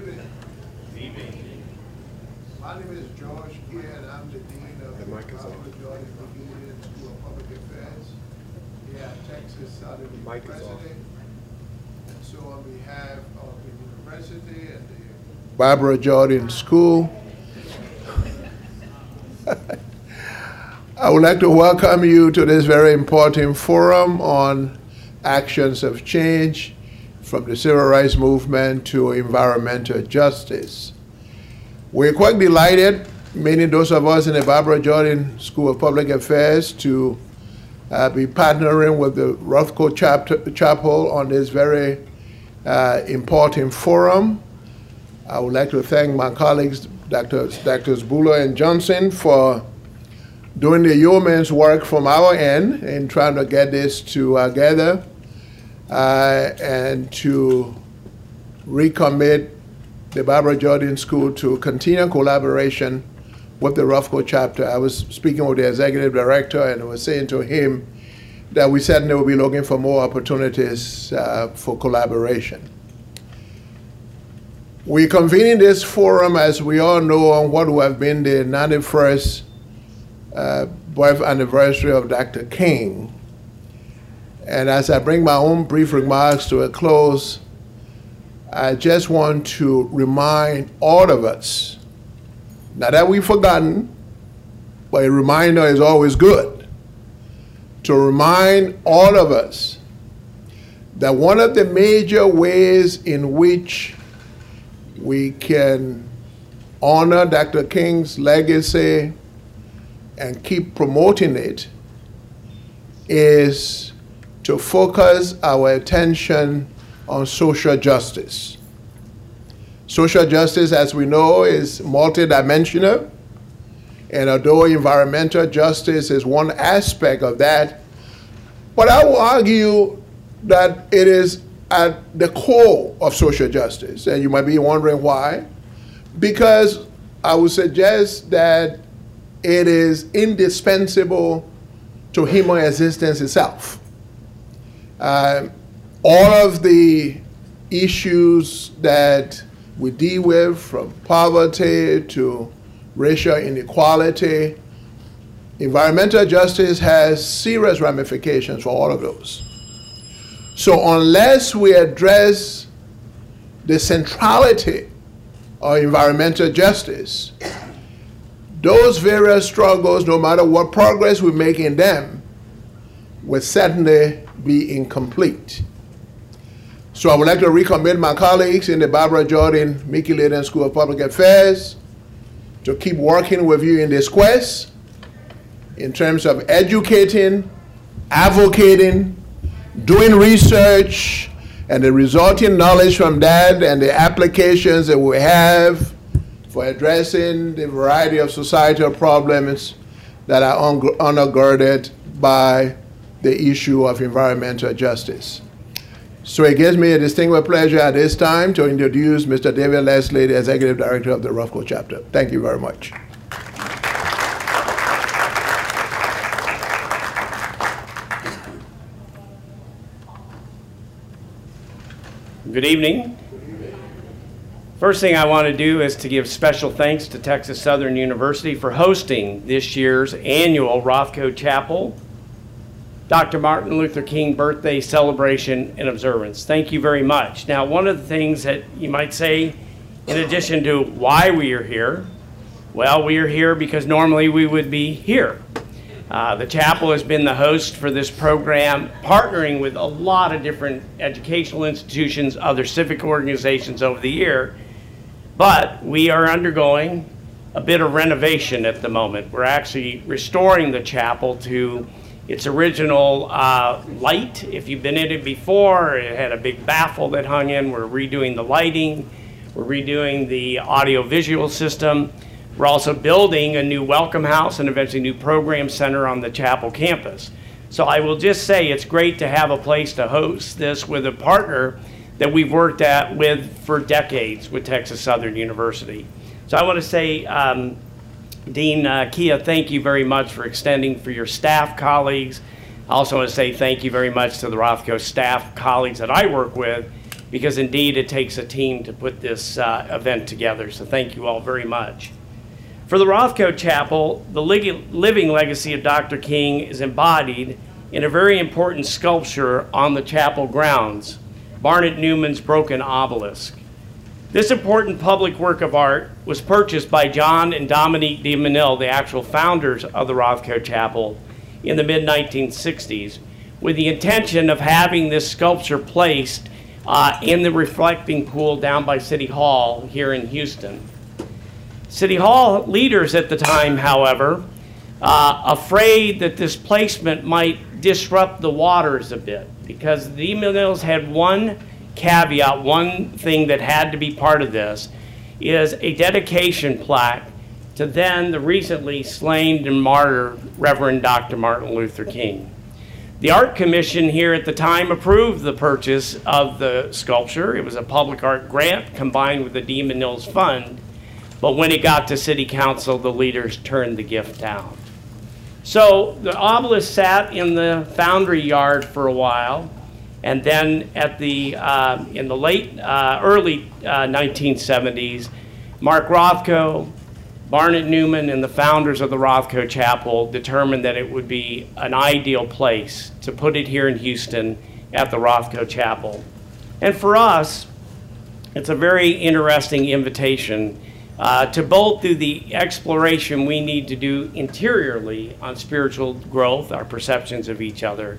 evening. My name is George Kieh, and I'm the Dean of the The mic is on. Robert Jordan Collegiate School of Public Affairs here at Texas Southern Mic is on. University. And so on behalf of the university and the Barbara Jordan School, I would like to welcome you to this very important forum on actions of change from the civil rights movement to environmental justice. We're quite delighted, many those of us in the Barbara Jordan School of Public Affairs, to uh, be partnering with the Rothko chapter, Chapel on this very uh, important forum. I would like to thank my colleagues, Dr. Drs. Bullard and Johnson, for doing the yeoman's work from our end in trying to get this together uh, and to recommit the Barbara Jordan School to continue collaboration with the Rothko Chapel. I was speaking with the executive director and I was saying to him that we certainly will be looking for more opportunities uh, for collaboration. We're convening this forum, as we all know, on what would have been the 91st uh, birth anniversary of Dr. King. And as I bring my own brief remarks to a close, I just want to remind all of us, not that we've forgotten, but a reminder is always good, to remind all of us that one of the major ways in which we can honor Dr. King's legacy and keep promoting it is to focus our attention on social justice. Social justice, as we know, is multidimensional, and although environmental justice is one aspect of that, but I will argue that it is at the core of social justice, and you might be wondering why. Because I would suggest that it is indispensable to human existence itself. Uh, all of the issues that we deal with, from poverty to racial inequality, environmental justice has serious ramifications for all of those. So, unless we address the centrality of environmental justice, those various struggles, no matter what progress we make in them, will certainly be incomplete. So I would like to recommend my colleagues in the Barbara Jordan Mickey Leland School of Public Affairs to keep working with you in this quest in terms of educating, advocating, doing research, and the resulting knowledge from that and the applications that we have for addressing the variety of societal problems that are undergirded by the issue of environmental justice. So it gives me a distinguished pleasure at this time to introduce Mr. David Leslie, the Executive Director of the Rothko Chapel. Thank you very much. Good evening. First thing I want to do is to give special thanks to Texas Southern University for hosting this year's annual Rothko Chapel Dr. Martin Luther King birthday celebration and observance. Thank you very much. Now, one of the things that you might say, in addition to why we are here, well, we are here because normally we would be here. Uh, the chapel has been the host for this program, partnering with a lot of different educational institutions, other civic organizations over the year. But we are undergoing a bit of renovation at the moment. We're actually restoring the chapel to its original uh, light. If you've been in it before, it had a big baffle that hung in. We're redoing the lighting, we're redoing the audio visual system. We're also building a new welcome house and eventually new program center on the chapel campus. So I will just say it's great to have a place to host this with a partner that we've worked at with for decades with Texas Southern University. So I want to say, um, Dean uh, Kieh, thank you very much for extending for your staff colleagues. I also want to say thank you very much to the Rothko staff colleagues that I work with because indeed it takes a team to put this uh, event together. So thank you all very much. For the Rothko Chapel, the living legacy of Dr. King is embodied in a very important sculpture on the chapel grounds, Barnett Newman's Broken Obelisk. This important public work of art was purchased by John and Dominique de Menil, the actual founders of the Rothko Chapel, in the mid 1960s, with the intention of having this sculpture placed uh, in the reflecting pool down by City Hall here in Houston. City Hall leaders at the time, however, uh, afraid that this placement might disrupt the waters a bit because the Menils had one caveat, one thing that had to be part of this is a dedication plaque to then the recently slain and martyred Reverend Dr. Martin Luther King. The Art Commission here at the time approved the purchase of the sculpture. It was a public art grant combined with the de Menils Fund. But when it got to City Council, the leaders turned the gift down. So the obelisk sat in the foundry yard for a while. And then at the, uh, in the late, uh, early uh, 1970s, Mark Rothko, Barnett Newman, and the founders of the Rothko Chapel determined that it would be an ideal place to put it here in Houston at the Rothko Chapel. And for us, it's a very interesting invitation uh, to both do the exploration we need to do interiorly on spiritual growth, our perceptions of each other,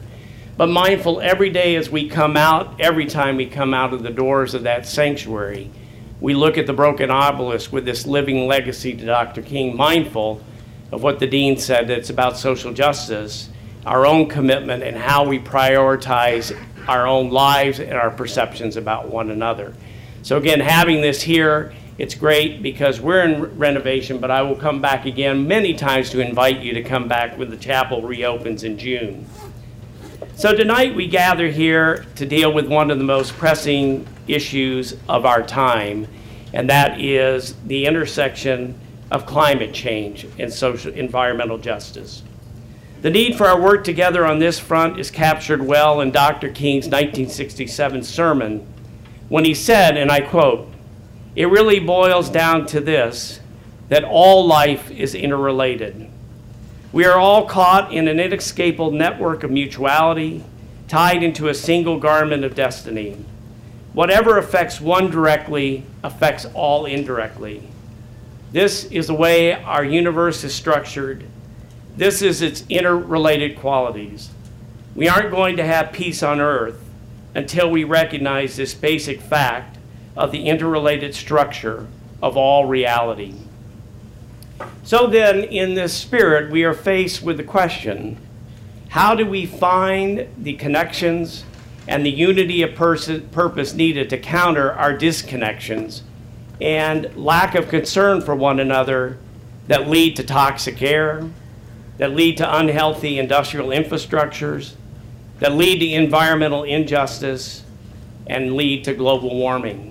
but mindful every day as we come out, every time we come out of the doors of that sanctuary, we look at the broken obelisk with this living legacy to Dr. King, mindful of what the dean said that it's about social justice, our own commitment, and how we prioritize our own lives and our perceptions about one another. So, again, having this here, it's great because we're in renovation, but I will come back again many times to invite you to come back when the chapel reopens in June. So tonight we gather here to deal with one of the most pressing issues of our time, and that is the intersection of climate change and social environmental justice. The need for our work together on this front is captured well in Dr. King's 1967 sermon when he said, and I quote, it really boils down to this that all life is interrelated. We are all caught in an inescapable network of mutuality, tied into a single garment of destiny. Whatever affects one directly affects all indirectly. This is the way our universe is structured. This is its interrelated qualities. We aren't going to have peace on earth until we recognize this basic fact of the interrelated structure of all reality. So then, in this spirit, we are faced with the question how do we find the connections and the unity of purpose needed to counter our disconnections and lack of concern for one another that lead to toxic air, that lead to unhealthy industrial infrastructures, that lead to environmental injustice, and lead to global warming?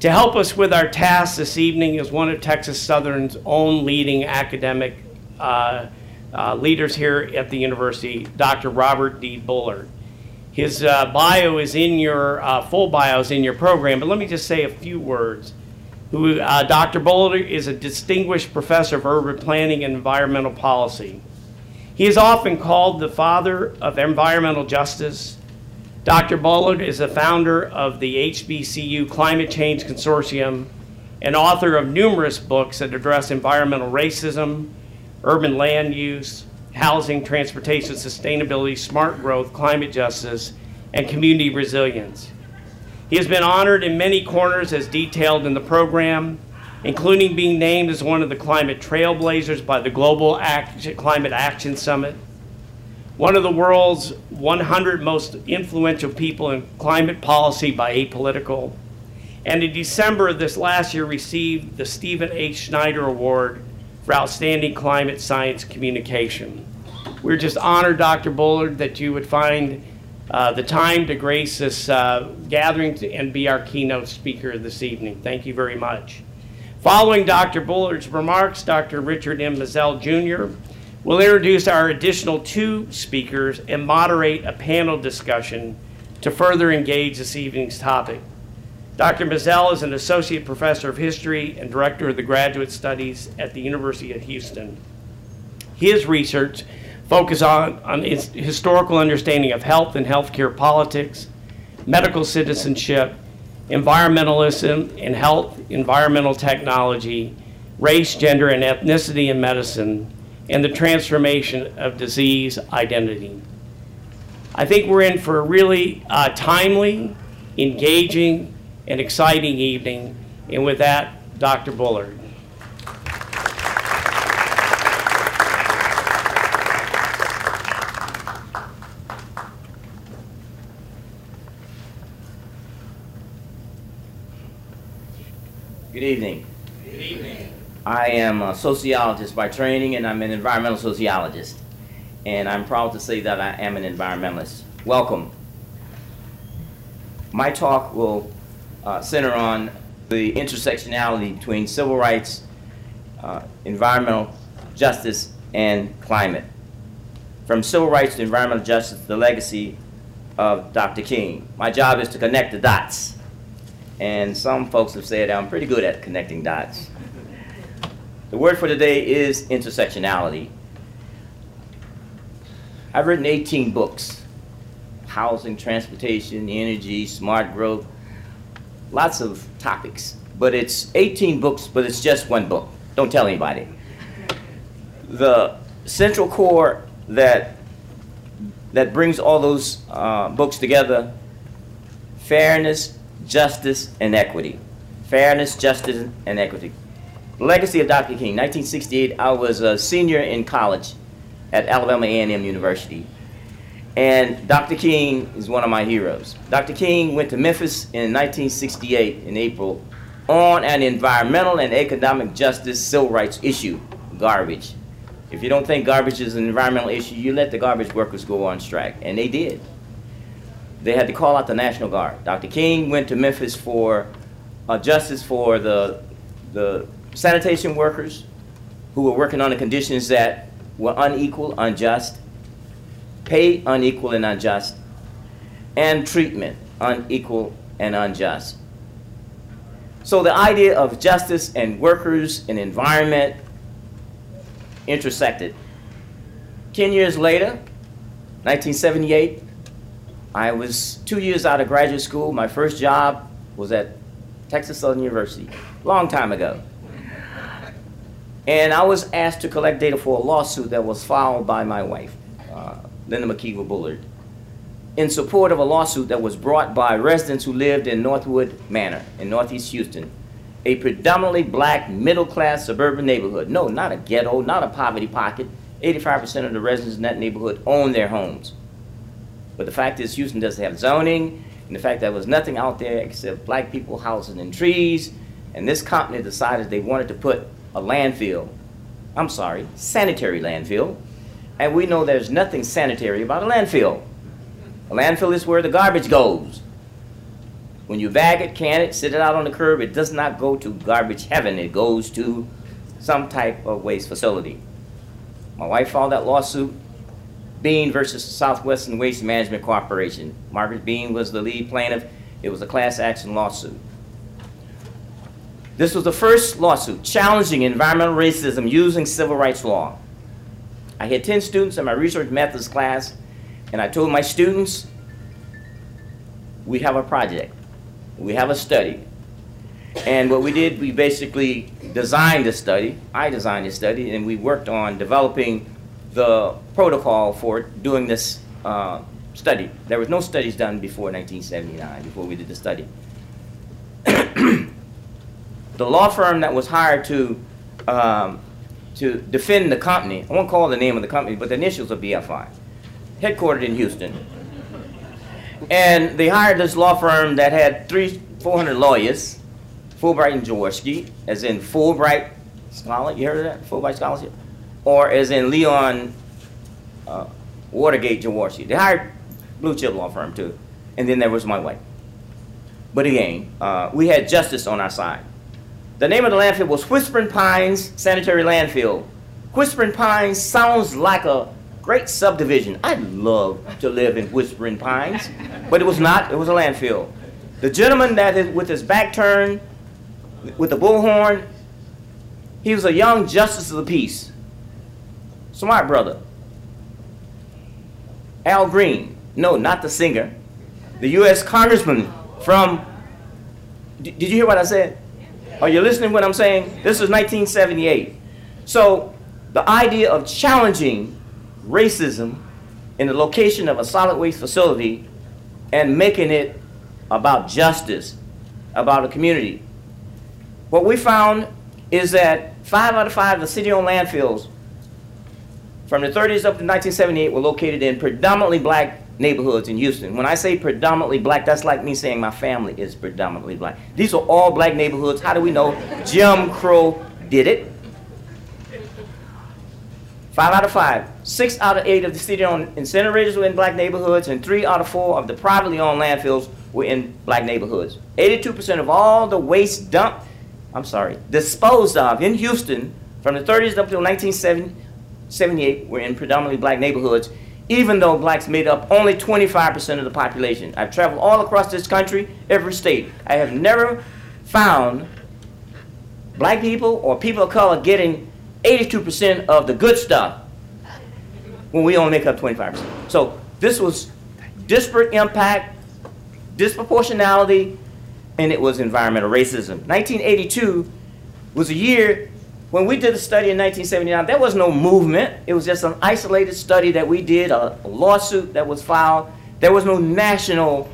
To help us with our task this evening is one of Texas Southern's own leading academic uh, uh, leaders here at the university, Dr. Robert D. Bullard. His uh, bio is in your, uh, full bio is in your program, but let me just say a few words. Who, uh, Dr. Bullard is a distinguished professor of urban planning and environmental policy. He is often called the father of environmental justice, Dr. Bullard is the founder of the HBCU Climate Change Consortium and author of numerous books that address environmental racism, urban land use, housing, transportation, sustainability, smart growth, climate justice, and community resilience. He has been honored in many corners as detailed in the program, including being named as one of the climate trailblazers by the Global Action, Climate Action Summit one of the world's 100 most influential people in climate policy by Apolitical, and in December of this last year received the Stephen H. Schneider Award for Outstanding Climate Science Communication. We're just honored, Dr. Bullard, that you would find uh, the time to grace this uh, gathering to, and be our keynote speaker this evening. Thank you very much. Following Dr. Bullard's remarks, Dr. Richard M. Mizelle Jr. We'll introduce our additional two speakers and moderate a panel discussion to further engage this evening's topic. Dr. Mizelle is an associate professor of history and director of the graduate studies at the University of Houston. His research focuses on, on historical understanding of health and healthcare politics, medical citizenship, environmentalism and health, environmental technology, race, gender, and ethnicity in medicine, and the transformation of disease identity. I think we're in for a really uh, timely, engaging, and exciting evening. And with that, Dr. Bullard. Good evening. I am a sociologist by training and I'm an environmental sociologist. And I'm proud to say that I am an environmentalist. Welcome. My talk will uh, center on the intersectionality between civil rights, uh, environmental justice, and climate. From civil rights to environmental justice, the legacy of Dr. King. My job is to connect the dots. And some folks have said I'm pretty good at connecting dots. The word for today is intersectionality. I've written 18 books housing, transportation, energy, smart growth, lots of topics. But it's 18 books, but it's just one book. Don't tell anybody. The central core that that brings all those uh, books together fairness, justice, and equity. Fairness, justice, and equity. Legacy of Dr. King, 1968, I was a senior in college at Alabama A&M University. And Dr. King is one of my heroes. Dr. King went to Memphis in 1968 in April on an environmental and economic justice civil rights issue, garbage. If you don't think garbage is an environmental issue, you let the garbage workers go on strike. And they did. They had to call out the National Guard. Dr. King went to Memphis for uh, justice for the, the sanitation workers who were working under conditions that were unequal, unjust, pay unequal and unjust, and treatment unequal and unjust. So the idea of justice and workers and environment intersected. Ten years later, 1978, I was two years out of graduate school. My first job was at Texas Southern University, a long time ago. And I was asked to collect data for a lawsuit that was filed by my wife. Uh, Linda McKeever Bullard, in support of a lawsuit that was brought by residents who lived in Northwood Manor in Northeast Houston, a predominantly black middle-class suburban neighborhood. No, not a ghetto, not a poverty pocket. 85% of the residents in that neighborhood own their homes. But the fact is Houston doesn't have zoning, and the fact that there was nothing out there except black people housing in trees, and this company decided they wanted to put a landfill, I'm sorry, sanitary landfill, and we know there's nothing sanitary about a landfill. A landfill is where the garbage goes. When you bag it, can it, sit it out on the curb, it does not go to garbage heaven. It goes to some type of waste facility. My wife filed that lawsuit, Bean versus Southwestern Waste Management Corporation. Margaret Bean was the lead plaintiff. It was a class action lawsuit. This was the first lawsuit challenging environmental racism using civil rights law. I had 10 students in my research methods class, and I told my students, we have a project, we have a study. And what we did, we basically designed a study, I designed a study, and we worked on developing the protocol for doing this uh, study. There was no studies done before 1979, before we did the study. The law firm that was hired to um, to defend the company. I won't call the name of the company, but the initials are BFI, headquartered in Houston. And they hired this law firm that had three, 400 lawyers, Fulbright and Jaworski, as in Fulbright scholar. You heard of that? Fulbright scholarship? Or as in Leon uh, Watergate Jaworski. They hired blue chip law firm too. And then there was my wife. But again, uh, we had justice on our side. The name of the landfill was Whispering Pines Sanitary Landfill. Whispering Pines sounds like a great subdivision. I'd love to live in Whispering Pines, but it was not. It was a landfill. The gentleman that is with his back turned, with the bullhorn, he was a young justice of the peace. Smart brother. Al Green. No, not the singer. The U.S. congressman from. Did you hear what I said? Are you listening to what I'm saying? This was 1978. So the idea of challenging racism in the location of a solid waste facility and making it about justice, about a community. What we found is that five out of five of the city-owned landfills from the 30s up to 1978 were located in predominantly black neighborhoods in Houston. When I say predominantly black, that's like me saying my family is predominantly black. These are all black neighborhoods. How do we know? Jim Crow did it. Five out of five. Six out of eight of the city-owned incinerators were in black neighborhoods, and three out of four of the privately owned landfills were in black neighborhoods. 82% of all the waste dumped, I'm sorry, disposed of in Houston from the 30s up until 1978 were in predominantly black neighborhoods, even though blacks made up only 25% of the population. I've traveled all across this country, every state. I have never found black people or people of color getting 82% of the good stuff when we only make up 25%. So this was disparate impact, disproportionality, and it was environmental racism. 1982 was a year when we did a study in 1979, there was no movement. It was just an isolated study that we did, a, a lawsuit that was filed. There was no national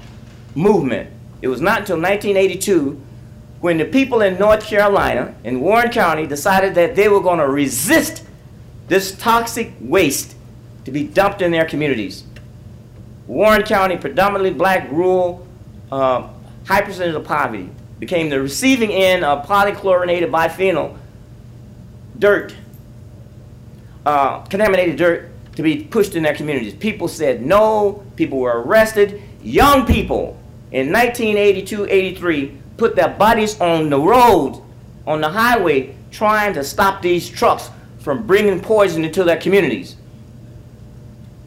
movement. It was not until 1982 when the people in North Carolina, in Warren County, decided that they were going to resist this toxic waste to be dumped in their communities. Warren County, predominantly black, rural, uh, high percentage of poverty, became the receiving end of polychlorinated biphenyl dirt, uh, contaminated dirt to be pushed in their communities. People said no, people were arrested. Young people in 1982 83 put their bodies on the road, on the highway, trying to stop these trucks from bringing poison into their communities.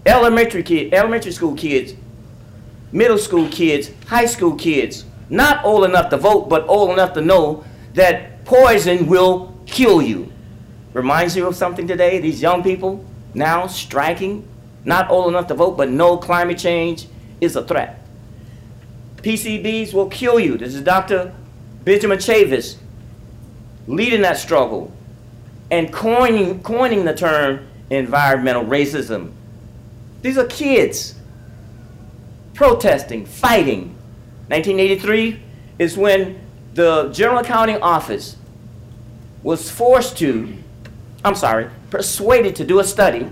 Elementary kid, elementary school kids, middle school kids, high school kids, not old enough to vote, but old enough to know that poison will kill you. Reminds you of something today? These young people now striking, not old enough to vote, but know climate change is a threat. PCBs will kill you. This is Dr. Benjamin Chavis leading that struggle and coining, coining the term environmental racism. These are kids protesting, fighting. 1983 is when the General Accounting Office was forced to, I'm sorry, persuaded to do a study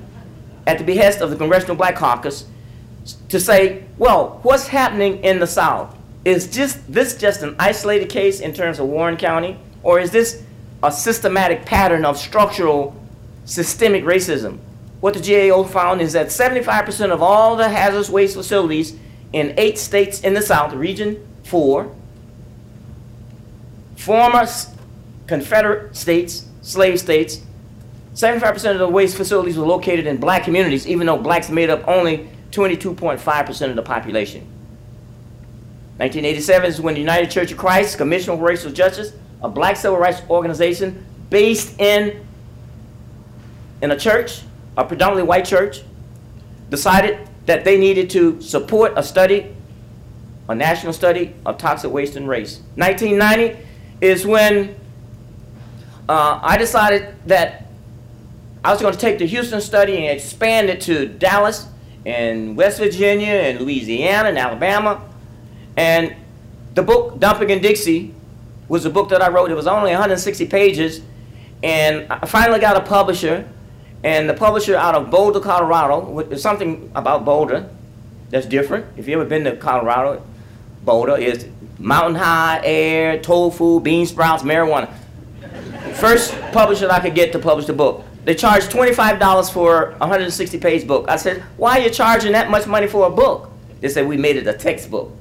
at the behest of the Congressional Black Caucus to say, well, what's happening in the South? Is just, this just an isolated case in terms of Warren County, or is this a systematic pattern of structural systemic racism? What the GAO found is that 75% of all the hazardous waste facilities in eight states in the South, Region 4, former Confederate states, slave states, 75% of the waste facilities were located in black communities, even though blacks made up only 22.5% of the population. 1987 is when the United Church of Christ, Commission for Racial Justice, a black civil rights organization based in, in a church, a predominantly white church, decided that they needed to support a study, a national study of toxic waste and race. 1990 is when uh, I decided that I was going to take the Houston study and expand it to Dallas in West Virginia and Louisiana and Alabama. And the book, Dumping in Dixie, was a book that I wrote. It was only 160 pages. And I finally got a publisher. And the publisher out of Boulder, Colorado, something about Boulder that's different. If you ever been to Colorado, Boulder is mountain high air, tofu, bean sprouts, marijuana. First publisher I could get to publish the book. They charged $25 for a 160 page book. I said, why are you charging that much money for a book? They said, we made it a textbook.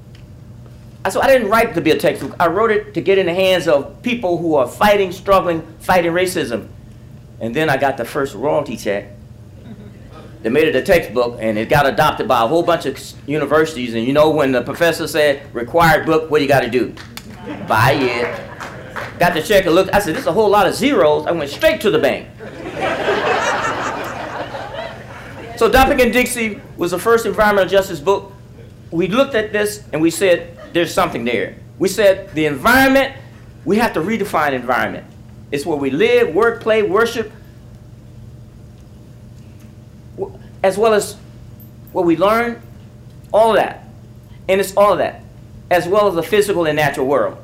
I said, I didn't write it to be a textbook. I wrote it to get in the hands of people who are fighting, struggling, fighting racism. And then I got the first royalty check. They made it a textbook, and it got adopted by a whole bunch of universities. And you know, when the professor said required book, what do you got to do? Buy it. Got the check and looked. I said, this is a whole lot of zeros. I went straight to the bank. so Dumping in Dixie was the first environmental justice book. We looked at this and we said, there's something there. We said the environment, we have to redefine environment. It's where we live, work, play, worship, as well as what we learn, all of that. And it's all of that, as well as the physical and natural world.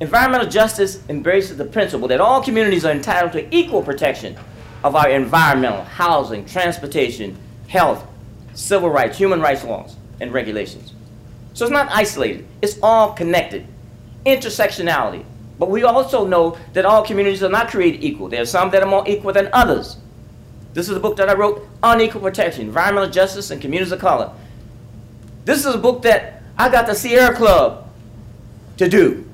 Environmental justice embraces the principle that all communities are entitled to equal protection of our environmental, housing, transportation, health, civil rights, human rights laws, and regulations. So it's not isolated, it's all connected. Intersectionality. But we also know that all communities are not created equal. There are some that are more equal than others. This is a book that I wrote, Unequal Protection, Environmental Justice and Communities of Color. This is a book that I got the Sierra Club to do.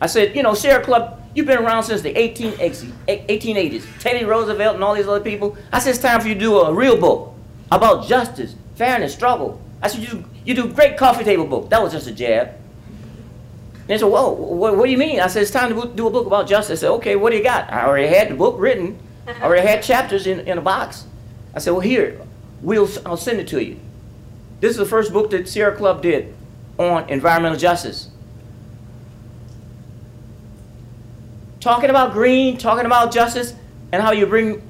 I said, you know, Sierra Club, you've been around since the 1880s. Teddy Roosevelt and all these other people. I said, it's time for you to do a real book about justice, fairness, struggle. I said, you, you do a great coffee table book. That was just a jab. And they said, whoa, what, what do you mean? I said, it's time to do a book about justice. I said, okay, what do you got? I already had the book written. I already had chapters in, in a box. I said, well, here, we'll, I'll send it to you. This is the first book that Sierra Club did on environmental justice. Talking about green, talking about justice, and how you bring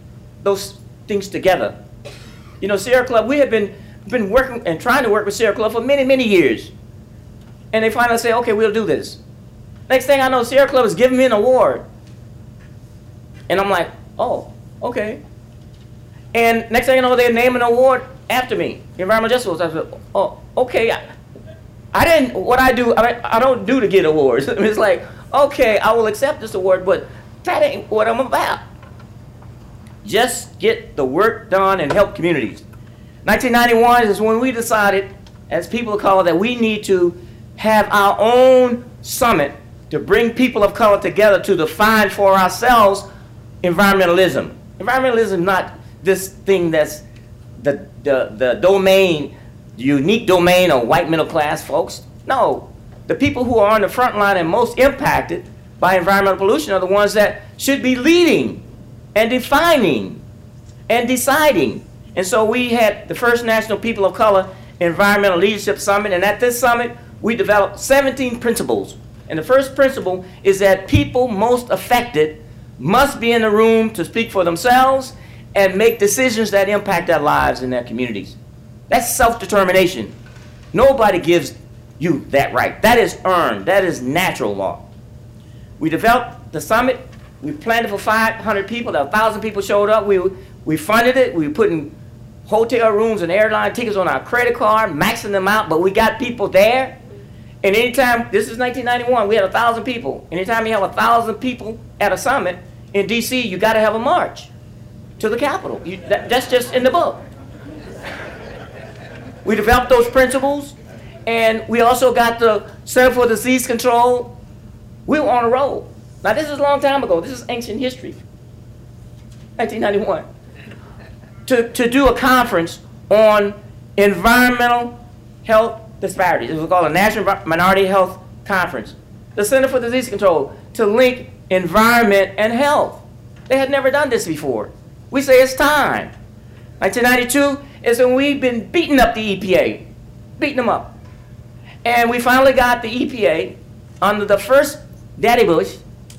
those things together. You know, Sierra Club, we have been, been working and trying to work with Sierra Club for many, many years. And they finally say, okay, we'll do this. Next thing I know, Sierra Club is giving me an award. And I'm like, Oh, okay. And next thing you know, they name an award after me, environmental justice. I said, oh, okay. I, I didn't. What I do, I, I don't do to get awards. it's like, okay, I will accept this award, but that ain't what I'm about. Just get the work done and help communities. 1991 is when we decided, as people of color, that we need to have our own summit to bring people of color together to define for ourselves environmentalism. Environmentalism is not this thing that's the, the, the domain, the unique domain of white middle class folks. No, the people who are on the front line and most impacted by environmental pollution are the ones that should be leading and defining and deciding. And so we had the first National People of Color Environmental Leadership Summit, and at this summit, we developed 17 principles. And the first principle is that people most affected must be in the room to speak for themselves and make decisions that impact their lives and their communities. That's self determination. Nobody gives you that right. That is earned, that is natural law. We developed the summit. We planned it for 500 people. 1,000 people showed up. We, we funded it. We were putting hotel rooms and airline tickets on our credit card, maxing them out, but we got people there. And anytime, this is 1991, we had 1,000 people. Anytime you have 1,000 people at a summit in D.C., you got to have a march to the Capitol. You, that, that's just in the book. We developed those principles, and we also got the Center for Disease Control. We were on a roll. Now, this is a long time ago. This is ancient history. 1991. To, to do a conference on environmental health disparities. It was called a National Minority Health Conference. The Center for Disease Control to link environment and health. They had never done this before. We say it's time. 1992 is when we've been beating up the EPA, beating them up. And we finally got the EPA under the first Daddy Bush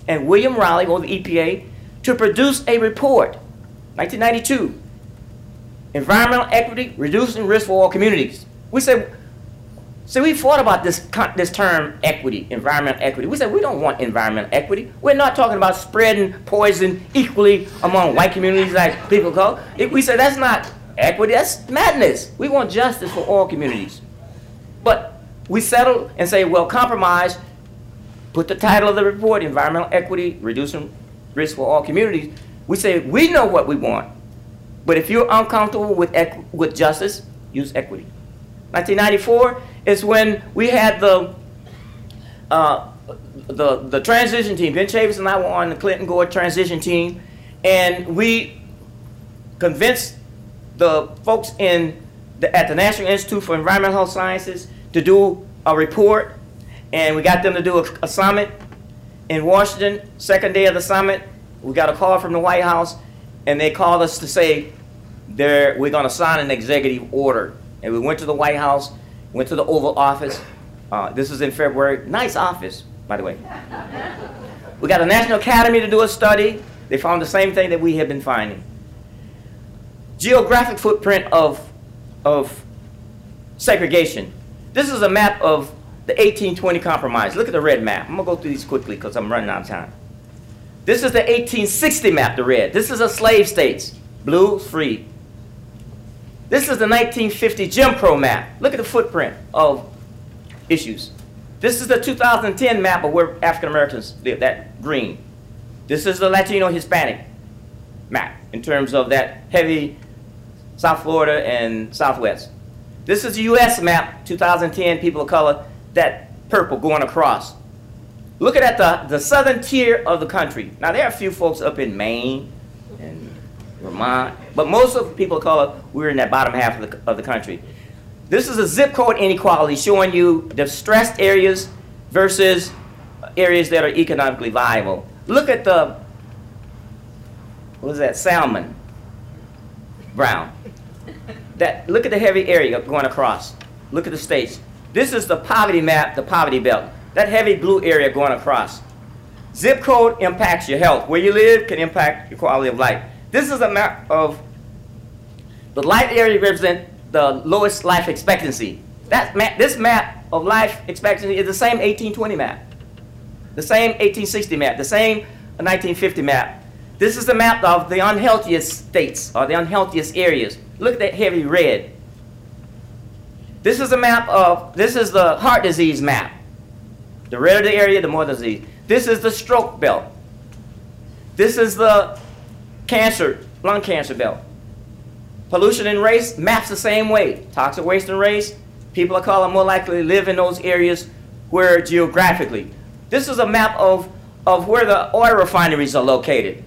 and William Reilly or the EPA, to produce a report, 1992, Environmental Equity, Reducing Risk for All Communities. We said, so we thought about this, this term equity, environmental equity. We said we don't want environmental equity. We're not talking about spreading poison equally among white communities like people call. It, we said that's not equity, that's madness. We want justice for all communities. But we settle and say, well, compromise, put the title of the report, Environmental Equity, Reducing Risk for All Communities. We say, we know what we want. But if you're uncomfortable with, with justice, use equity. 1994 is when we had the uh, the the transition team. Ben Chavis and I were on the Clinton Gore transition team, and we convinced the folks in the, at the National Institute for Environmental Health Sciences to do a report, and we got them to do a, a summit in Washington. Second day of the summit, we got a call from the White House, and they called us to say we're going to sign an executive order. And we went to the White House, went to the Oval Office. Uh, this is in February. Nice office, by the way. we got a National Academy to do a study. They found the same thing that we had been finding. Geographic footprint of, of segregation. This is a map of the 1820 Compromise. Look at the red map. I'm going to go through these quickly because I'm running out of time. This is the 1860 map, the red. This is a slave states. Blue, free. This is the 1950 Jim Crow map. Look at the footprint of issues. This is the 2010 map of where African Americans live, that green. This is the Latino Hispanic map in terms of that heavy South Florida and Southwest. This is the U.S. map, 2010, people of color, that purple going across. Look at the, the southern tier of the country. Now, there are a few folks up in Maine and Vermont, but most of the people of color, we're in that bottom half of the, of the country. This is a zip code inequality showing you the stressed areas versus areas that are economically viable. Look at the, what is that, salmon brown. That, look at the heavy area going across. Look at the states. This is the poverty map, the poverty belt. That heavy blue area going across. Zip code impacts your health. Where you live can impact your quality of life. This is a map of the light area represent the lowest life expectancy. That map, this map of life expectancy is the same 1820 map, the same 1860 map, the same 1950 map. This is the map of the unhealthiest states or the unhealthiest areas. Look at that heavy red. This is a map of, this is the heart disease map. The redder the area, the more disease. This is the stroke belt. This is the cancer, lung cancer belt. Pollution and race maps the same way. Toxic waste and race, people of color more likely to live in those areas where geographically. This is a map of, of where the oil refineries are located.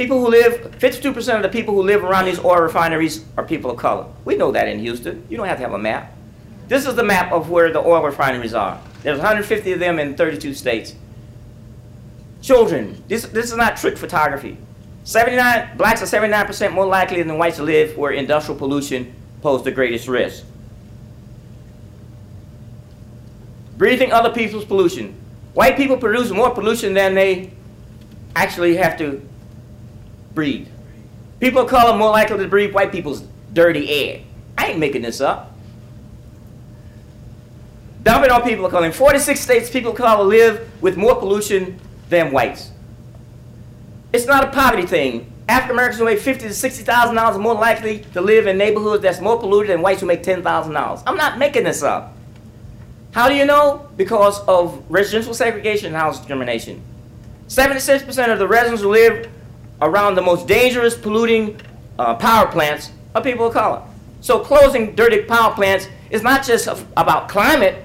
People who live, 52% of the people who live around these oil refineries are people of color. We know that in Houston. You don't have to have a map. This is the map of where the oil refineries are. There's 150 of them in 32 states. Children, this, this is not trick photography. 79, blacks are 79% more likely than whites to live where industrial pollution poses the greatest risk. Breathing other people's pollution. White people produce more pollution than they actually have to breathe. People of color more likely to breathe white people's dirty air. I ain't making this up. Dumping on people of color. In 46 states, people of color live with more pollution than whites. It's not a poverty thing. African Americans who make fifty to sixty thousand dollars are more likely to live in neighborhoods that's more polluted than whites who make ten thousand dollars. I'm not making this up. How do you know? Because of residential segregation and house discrimination. 76% of the residents who live around the most dangerous polluting uh, power plants are people of color. So closing dirty power plants is not just about climate,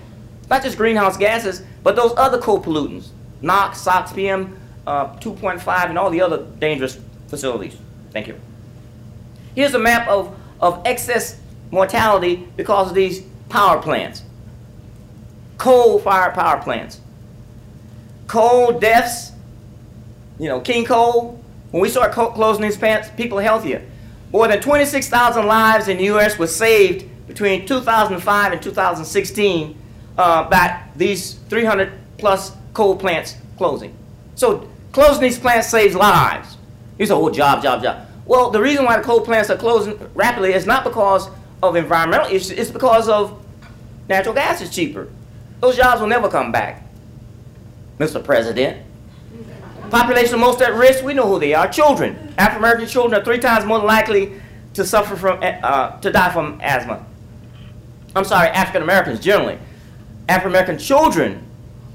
not just greenhouse gases, but those other co-pollutants, NOx, SOx, PM uh, 2.5, and all the other dangerous facilities. Thank you. Here's a map of, of excess mortality because of these power plants. Coal-fired power plants. Coal deaths, you know, King Coal, when we start closing these plants, people are healthier. More than 26,000 lives in the U.S. were saved between 2005 and 2016 uh, by these 300 plus coal plants closing. So closing these plants saves lives. You say, oh, job, job, job. Well, the reason why the coal plants are closing rapidly is not because of environmental issues, it's because of natural gas is cheaper. Those jobs will never come back, Mr. President. Population most at risk, we know who they are, children. African American children are three times more likely to suffer from, uh, to die from asthma. I'm sorry, African Americans generally. African American children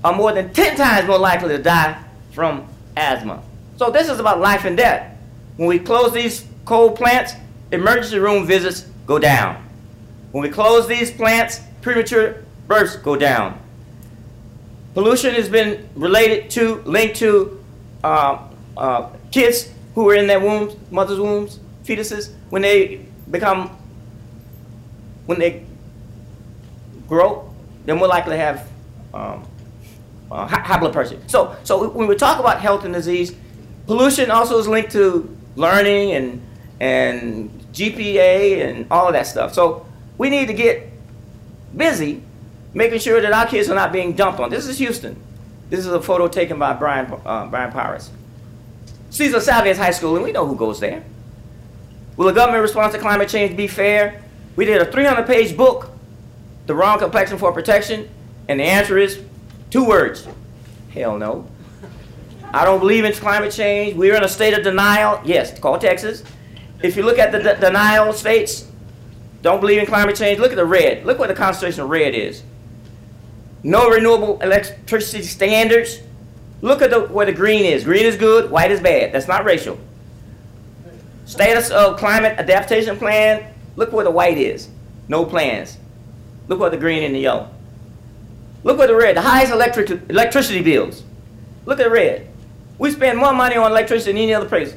are more than 10 times more likely to die from asthma. So this is about life and death. When we close these coal plants, emergency room visits go down. When we close these plants, premature births go down. Pollution has been related to, linked to uh, uh, kids who were in their wombs, mother's wombs, fetuses, when they become, when they grow, they're more likely to have um, uh, high blood pressure. So, so when we talk about health and disease, pollution also is linked to learning and and GPA and all of that stuff. So we need to get busy making sure that our kids are not being dumped on. This is Houston. This is a photo taken by Brian, uh, Brian Powers. Cesar Chavez High School, and we know who goes there. Will the government response to climate change be fair? We did a 300-page book, The Wrong Complexion for Protection, and the answer is two words. Hell no. I don't believe in climate change. We're in a state of denial. Yes, call Texas. If you look at the de denial states, don't believe in climate change, look at the red. Look what the concentration of red is. No renewable electricity standards. Look at the, where the green is. Green is good, white is bad. That's not racial. Status of climate adaptation plan. Look where the white is. No plans. Look where the green and the yellow. Look where the red. The highest electric electricity bills. Look at red. We spend more money on electricity than any other place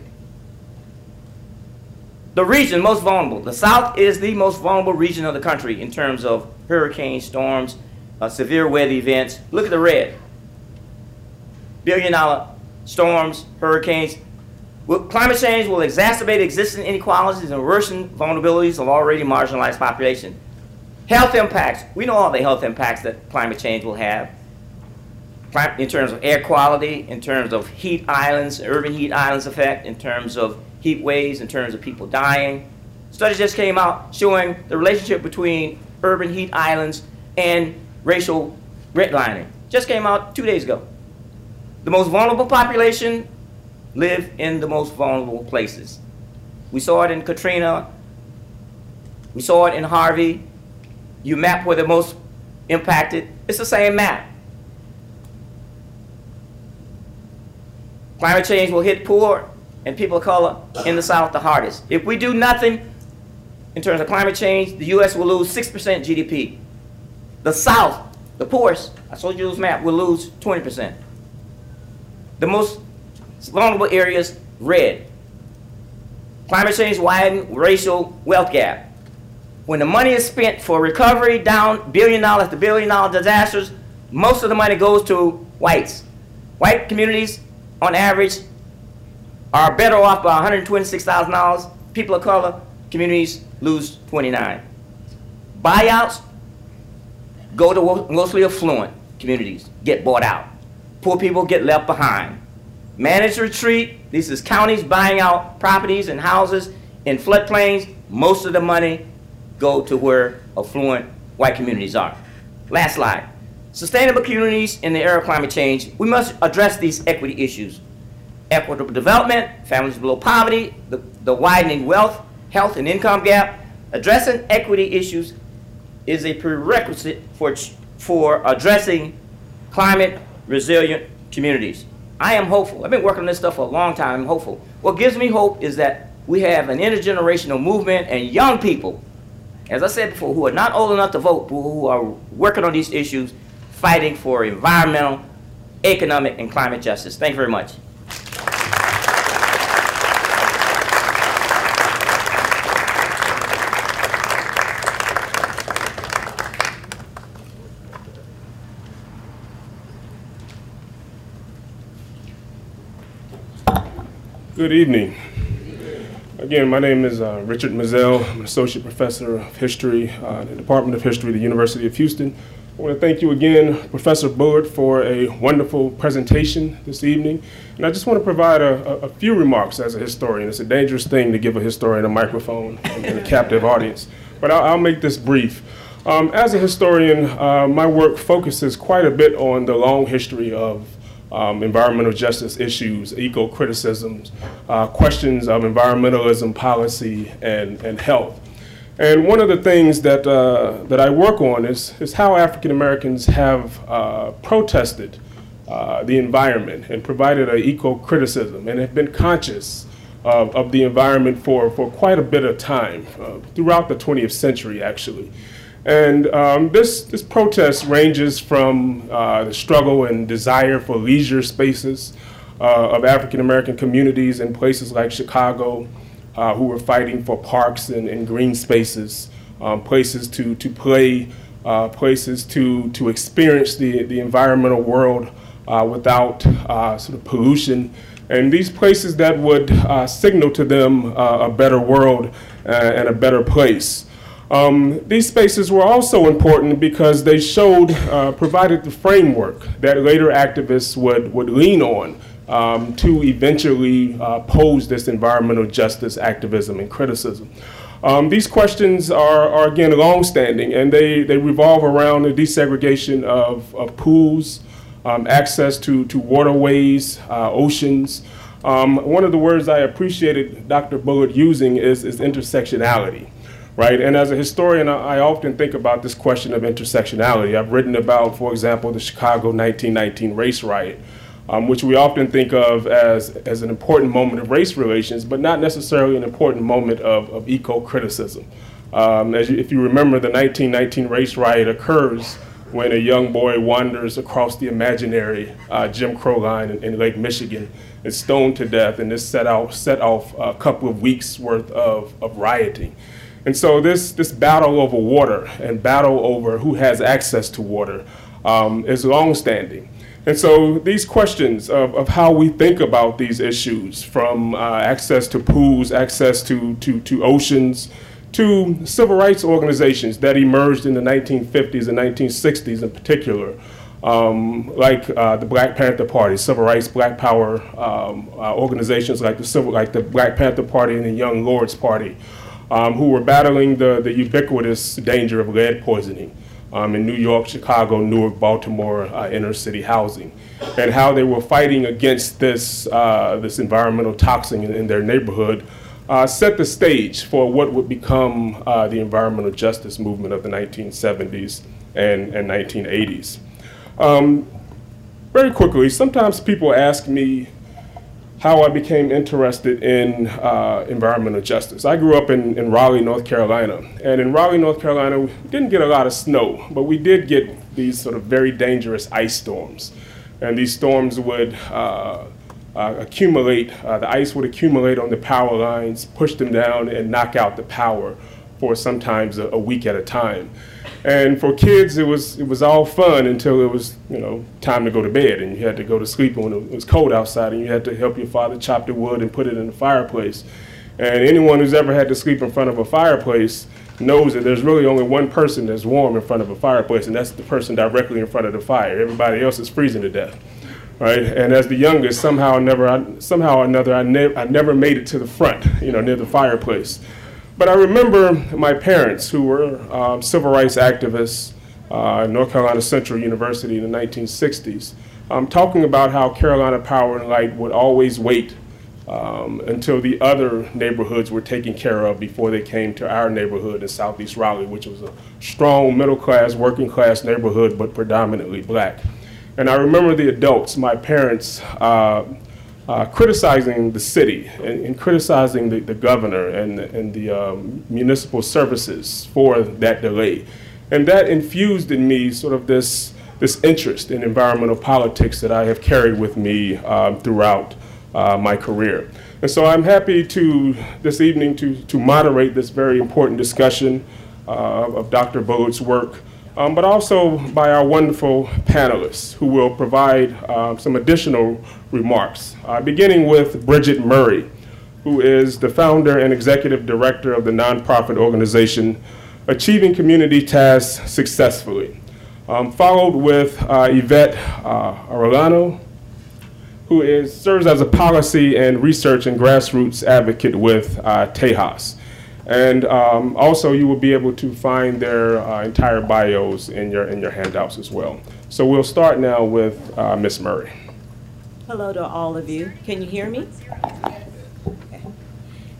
the region most vulnerable. The South is the most vulnerable region of the country in terms of hurricanes, storms, uh, severe weather events. Look at the red. Billion dollar storms, hurricanes. Climate change will exacerbate existing inequalities and worsen vulnerabilities of already marginalized populations. Health impacts. We know all the health impacts that climate change will have in terms of air quality, in terms of heat islands, urban heat islands effect, in terms of heat waves in terms of people dying. Studies just came out showing the relationship between urban heat islands and racial redlining. Just came out two days ago. The most vulnerable population live in the most vulnerable places. We saw it in Katrina. We saw it in Harvey. You map where the most impacted. It's the same map. Climate change will hit poor and people of color in the South the hardest. If we do nothing in terms of climate change, the U.S. will lose 6% GDP. The South, the poorest, I showed you this map, will lose 20%. The most vulnerable areas, red. Climate change widen racial wealth gap. When the money is spent for recovery down billion dollars to billion dollar disasters, most of the money goes to whites. White communities, on average, are better off by $126,000. People of color communities lose 29. Buyouts go to mostly affluent communities, get bought out. Poor people get left behind. Managed retreat, this is counties buying out properties and houses in floodplains. Most of the money go to where affluent white communities are. Last slide. Sustainable communities in the era of climate change, we must address these equity issues equitable development, families below poverty, the, the widening wealth, health, and income gap. Addressing equity issues is a prerequisite for, for addressing climate resilient communities. I am hopeful. I've been working on this stuff for a long time. I'm hopeful. What gives me hope is that we have an intergenerational movement and young people, as I said before, who are not old enough to vote, but who are working on these issues, fighting for environmental, economic, and climate justice. Thank you very much. Good evening. Again, my name is uh, Richard Mizelle. I'm an associate professor of history uh, in the Department of History the University of Houston. I want to thank you again, Professor Bullard, for a wonderful presentation this evening. And I just want to provide a, a, a few remarks as a historian. It's a dangerous thing to give a historian a microphone in a captive audience, but I'll, I'll make this brief. Um, as a historian, uh, my work focuses quite a bit on the long history of um, environmental justice issues, eco-criticisms, uh, questions of environmentalism policy and, and health. And one of the things that, uh, that I work on is, is how African Americans have uh, protested uh, the environment and provided an eco-criticism and have been conscious of, of the environment for, for quite a bit of time, uh, throughout the 20th century actually. And um, this, this protest ranges from uh, the struggle and desire for leisure spaces uh, of African American communities in places like Chicago, uh, who were fighting for parks and, and green spaces, um, places to, to play, uh, places to, to experience the, the environmental world uh, without uh, sort of pollution. And these places that would signal to them a better world and a better place. Um, these spaces were also important because they showed, provided the framework that later activists would, would lean on um, to eventually uh, pose this environmental justice activism and criticism. Um, these questions are, are, again, longstanding, and they, they revolve around the desegregation of, of pools, um, access to, to waterways, uh, oceans. Um, one of the words I appreciated Dr. Bullard using is, is intersectionality right? And as a historian, I often think about this question of intersectionality. I've written about, for example, the Chicago 1919 race riot, um, which we often think of as, as an important moment of race relations, but not necessarily an important moment of, of eco-criticism. Um, as you, if you remember, the 1919 race riot occurs when a young boy wanders across the imaginary uh, Jim Crow line in, in, Lake Michigan, is stoned to death, and this set, out, set off a couple of weeks worth of, of rioting. And so this, this battle over water and battle over who has access to water um, is longstanding. And so these questions of, of how we think about these issues, from uh, access to pools, access to, to, to oceans, to civil rights organizations that emerged in the 1950s and 1960s in particular, um, like uh, the Black Panther Party, civil rights, Black Power um, uh, organizations like the civil, like the Black Panther Party and the Young Lords Party, um, who were battling the, the ubiquitous danger of lead poisoning um, in New York, Chicago, Newark, Baltimore, uh, inner city housing, and how they were fighting against this, uh, this environmental toxin in, in their neighborhood, uh, set the stage for what would become uh, the environmental justice movement of the 1970s and, and 1980s. Um, very quickly, sometimes people ask me, how I became interested in uh, environmental justice. I grew up in, in Raleigh, North Carolina. And in Raleigh, North Carolina, we didn't get a lot of snow, but we did get these sort of very dangerous ice storms. And these storms would uh, uh, accumulate, uh, the ice would accumulate on the power lines, push them down, and knock out the power for sometimes a, a week at a time. And for kids, it was it was all fun until it was you know time to go to bed, and you had to go to sleep when it was cold outside, and you had to help your father chop the wood and put it in the fireplace. And anyone who's ever had to sleep in front of a fireplace knows that there's really only one person that's warm in front of a fireplace, and that's the person directly in front of the fire. Everybody else is freezing to death, right? And as the youngest, somehow never, somehow or another, I, ne- I never made it to the front, you know, near the fireplace. But I remember my parents, who were um, civil rights activists uh, at North Carolina Central University in the 1960s, um, talking about how Carolina Power and Light would always wait um, until the other neighborhoods were taken care of before they came to our neighborhood in Southeast Raleigh, which was a strong middle class, working class neighborhood, but predominantly black. And I remember the adults, my parents, uh, uh, criticizing the city and, and criticizing the, the, governor and, and the um, municipal services for that delay. And that infused in me sort of this, this interest in environmental politics that I have carried with me um, throughout uh, my career. And so I'm happy to, this evening, to, to moderate this very important discussion uh, of Dr. Bullard's work um, but also by our wonderful panelists who will provide uh, some additional remarks, uh, beginning with Bridget Murray, who is the founder and executive director of the nonprofit organization Achieving Community Tasks Successfully, um, followed with uh, Yvette uh, Arellano, who is, serves as a policy and research and grassroots advocate with uh, Tejas. And um, also, you will be able to find their uh, entire bios in your, in your handouts as well. So we'll start now with uh, Ms. Murray. Hello to all of you. Can you hear me? Okay.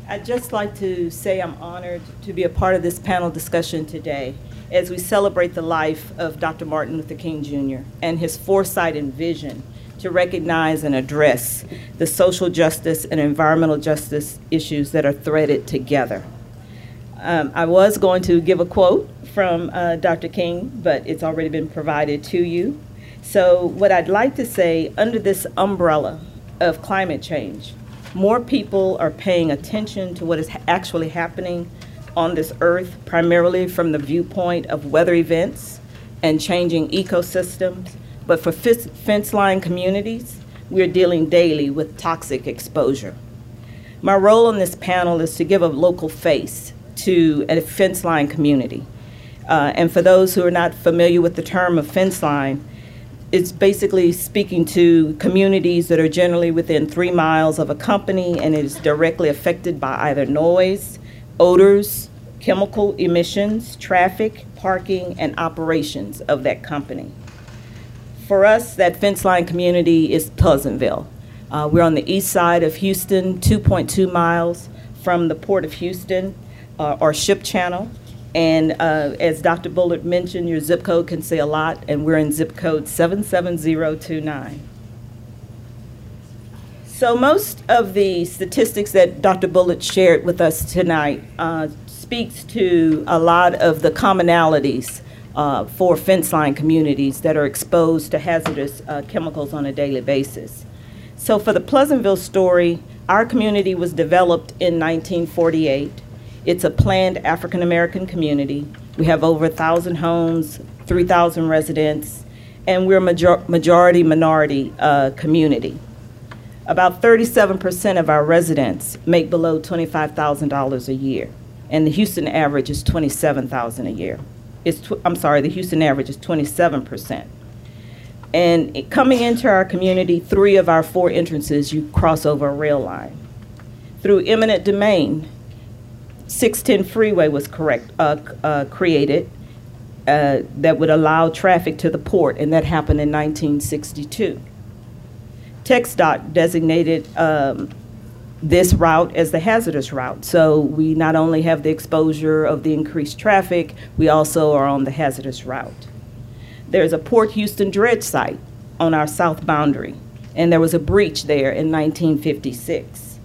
I'd just like to say I'm honored to be a part of this panel discussion today as we celebrate the life of Dr. Martin Luther King Jr. and his foresight and vision to recognize and address the social justice and environmental justice issues that are threaded together. Um, I was going to give a quote from uh, Dr. King, but it's already been provided to you. So, what I'd like to say under this umbrella of climate change, more people are paying attention to what is ha- actually happening on this earth, primarily from the viewpoint of weather events and changing ecosystems. But for fis- fence line communities, we're dealing daily with toxic exposure. My role on this panel is to give a local face to a fence line community. Uh, and for those who are not familiar with the term of fence line, it's basically speaking to communities that are generally within three miles of a company and is directly affected by either noise, odors, chemical emissions, traffic, parking, and operations of that company. For us, that fence line community is Pleasantville. Uh, we're on the east side of Houston, 2.2 miles from the Port of Houston, uh, ship channel. And uh, as Dr. Bullard mentioned, your zip code can say a lot, and we're in zip code 77029. So most of the statistics that Dr. Bullard shared with us tonight uh, speaks to a lot of the commonalities uh, for fence line communities that are exposed to hazardous uh, chemicals on a daily basis. So for the Pleasantville story, our community was developed in 1948. It's a planned African American community. We have over 1,000 homes, 3,000 residents, and we're a major- majority minority uh, community. About 37% of our residents make below $25,000 a year, and the Houston average is 27,000 a year. It's I'm sorry, the Houston average is 27%. And it- coming into our community, three of our four entrances, you cross over a rail line. Through eminent domain, 610 freeway was correct, uh, uh, created uh, that would allow traffic to the port, and that happened in 1962. TxDOT designated um, this route as the hazardous route. So we not only have the exposure of the increased traffic, we also are on the hazardous route. There's a Port Houston dredge site on our south boundary, and there was a breach there in 1956.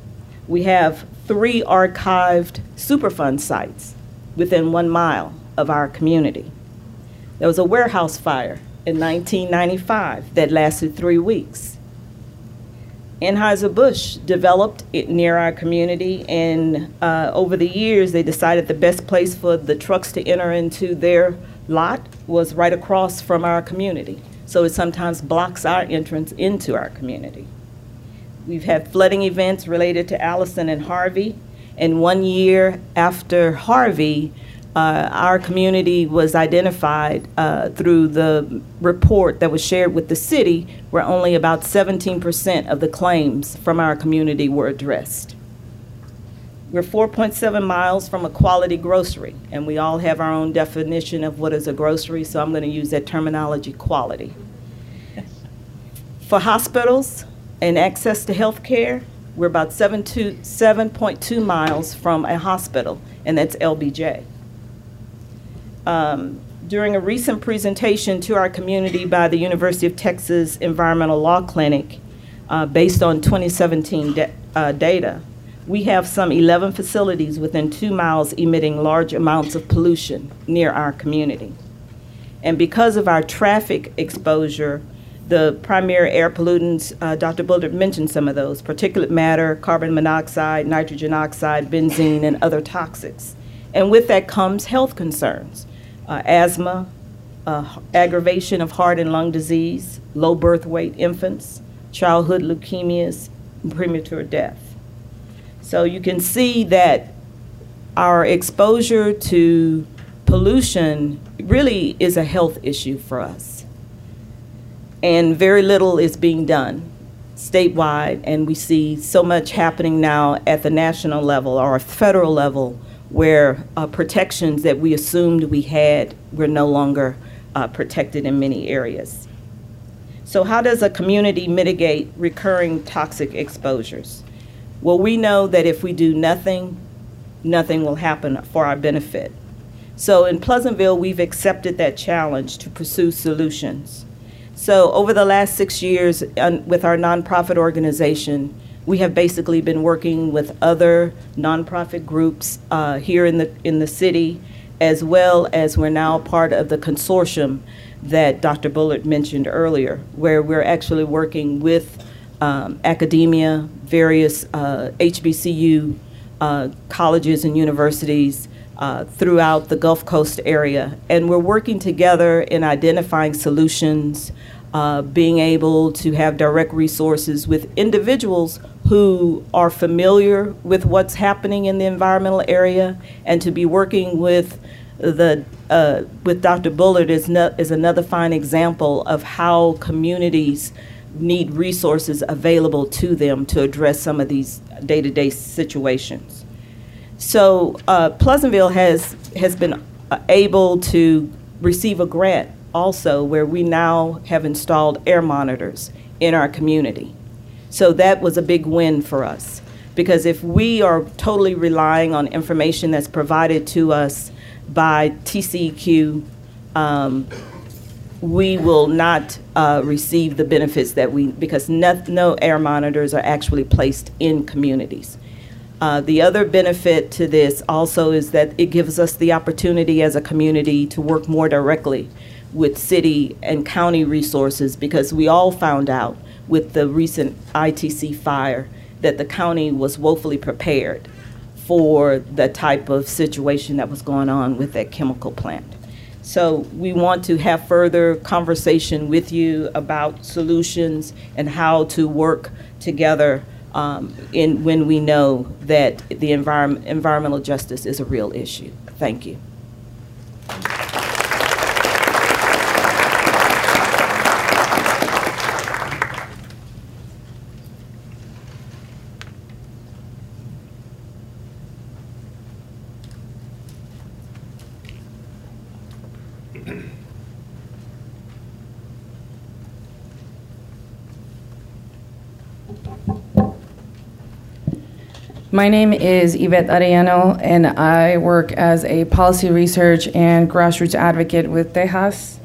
We have three archived Superfund sites within one mile of our community. There was a warehouse fire in 1995 that lasted three weeks. Anheuser-Busch developed it near our community, and uh, over the years, they decided the best place for the trucks to enter into their lot was right across from our community. So it sometimes blocks our entrance into our community. We've had flooding events related to Allison and Harvey, and one year after Harvey, uh, our community was identified uh, through the report that was shared with the city, where only about 17% of the claims from our community were addressed. We're 4.7 miles from a quality grocery, and we all have our own definition of what is a grocery, so I'm going to use that terminology quality. For hospitals and access to health care, we're about 7 to 7.2 miles from a hospital, and that's LBJ. Um, during a recent presentation to our community by the University of Texas Environmental Law Clinic, uh, based on 2017 da- uh, data, we have some 11 facilities within two miles emitting large amounts of pollution near our community. And because of our traffic exposure, the primary air pollutants, uh, Dr. Bullard mentioned some of those particulate matter, carbon monoxide, nitrogen oxide, benzene, and other toxics. And with that comes health concerns uh, asthma, uh, aggravation of heart and lung disease, low birth weight infants, childhood leukemias, premature death. So you can see that our exposure to pollution really is a health issue for us. And very little is being done statewide, and we see so much happening now at the national level or federal level where uh, protections that we assumed we had, we're no longer uh, protected in many areas. So, how does a community mitigate recurring toxic exposures? Well, we know that if we do nothing, nothing will happen for our benefit. So, in Pleasantville, we've accepted that challenge to pursue solutions. So, over the last six years, with our nonprofit organization, we have basically been working with other nonprofit groups uh, here in the in the city, as well as we're now part of the consortium that Dr. Bullard mentioned earlier, where we're actually working with um, academia, various uh, HBCU uh, colleges and universities uh, throughout the Gulf Coast area. And we're working together in identifying solutions, uh, being able to have direct resources with individuals who are familiar with what's happening in the environmental area and to be working with the uh, with Dr. Bullard is, no, is another fine example of how communities need resources available to them to address some of these day-to-day situations. So uh, Pleasantville has has been uh, able to receive a grant also where we now have installed air monitors in our community. So that was a big win for us because if we are totally relying on information that's provided to us by TCEQ, um, we will not uh, receive the benefits that we, because no, no, air monitors are actually placed in communities. Uh, the other benefit to this also is that it gives us the opportunity as a community to work more directly with city and county resources because we all found out with the recent ITC fire that the county was woefully prepared for the type of situation that was going on with that chemical plant. So we want to have further conversation with you about solutions and how to work together um, in, when we know that the environment, environmental justice is a real issue. Thank you. My name is Yvette Arellano, and I work as a policy research and grassroots advocate with Tejas,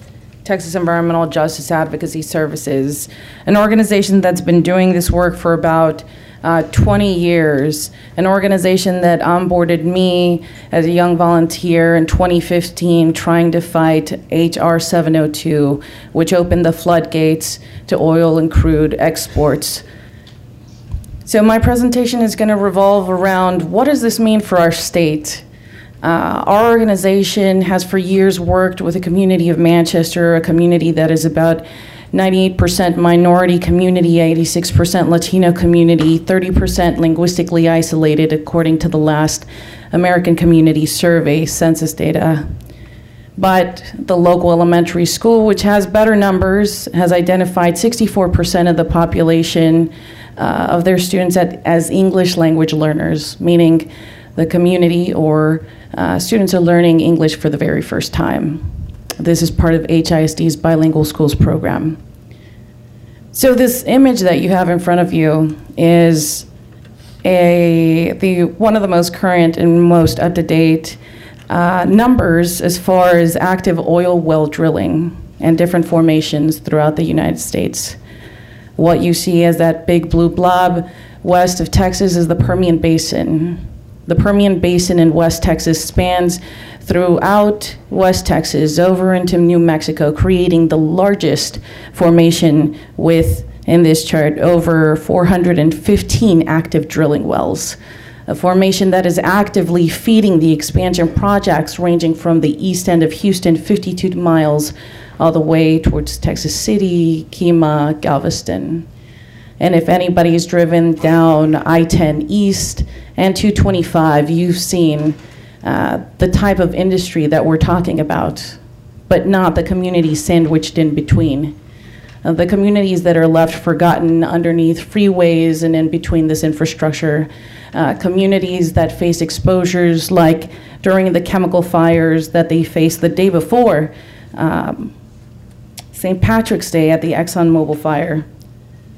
Texas Environmental Justice Advocacy Services, an organization that's been doing this work for about uh, 20 years, an organization that onboarded me as a young volunteer in 2015 trying to fight HR 702, which opened the floodgates to oil and crude exports so my presentation is going to revolve around what does this mean for our state? Uh, our organization has for years worked with a community of Manchester, a community that is about 98% minority community, 86% Latino community, 30% linguistically isolated, according to the last American Community Survey census data. But the local elementary school, which has better numbers, has identified 64% of the population uh, of their students at, as English language learners, meaning the community or uh, students are learning English for the very first time. This is part of HISD's bilingual schools program. So this image that you have in front of you is a the one of the most current and most up to date uh, numbers as far as active oil well drilling and different formations throughout the United States. What you see as that big blue blob west of Texas is the Permian Basin. The Permian Basin in West Texas spans throughout West Texas over into New Mexico, creating the largest formation with, in this chart, over 415 active drilling wells. A formation that is actively feeding the expansion projects ranging from the east end of Houston, 52 miles all the way towards Texas City, Kemah, Galveston. And if anybody's driven down I 10 East and 225, you've seen uh, the type of industry that we're talking about, but not the communities sandwiched in between. Uh, the communities that are left forgotten underneath freeways and in between this infrastructure. Uh, communities that face exposures like during the chemical fires that they faced the day before. Um, St. Patrick's Day at the ExxonMobil fire,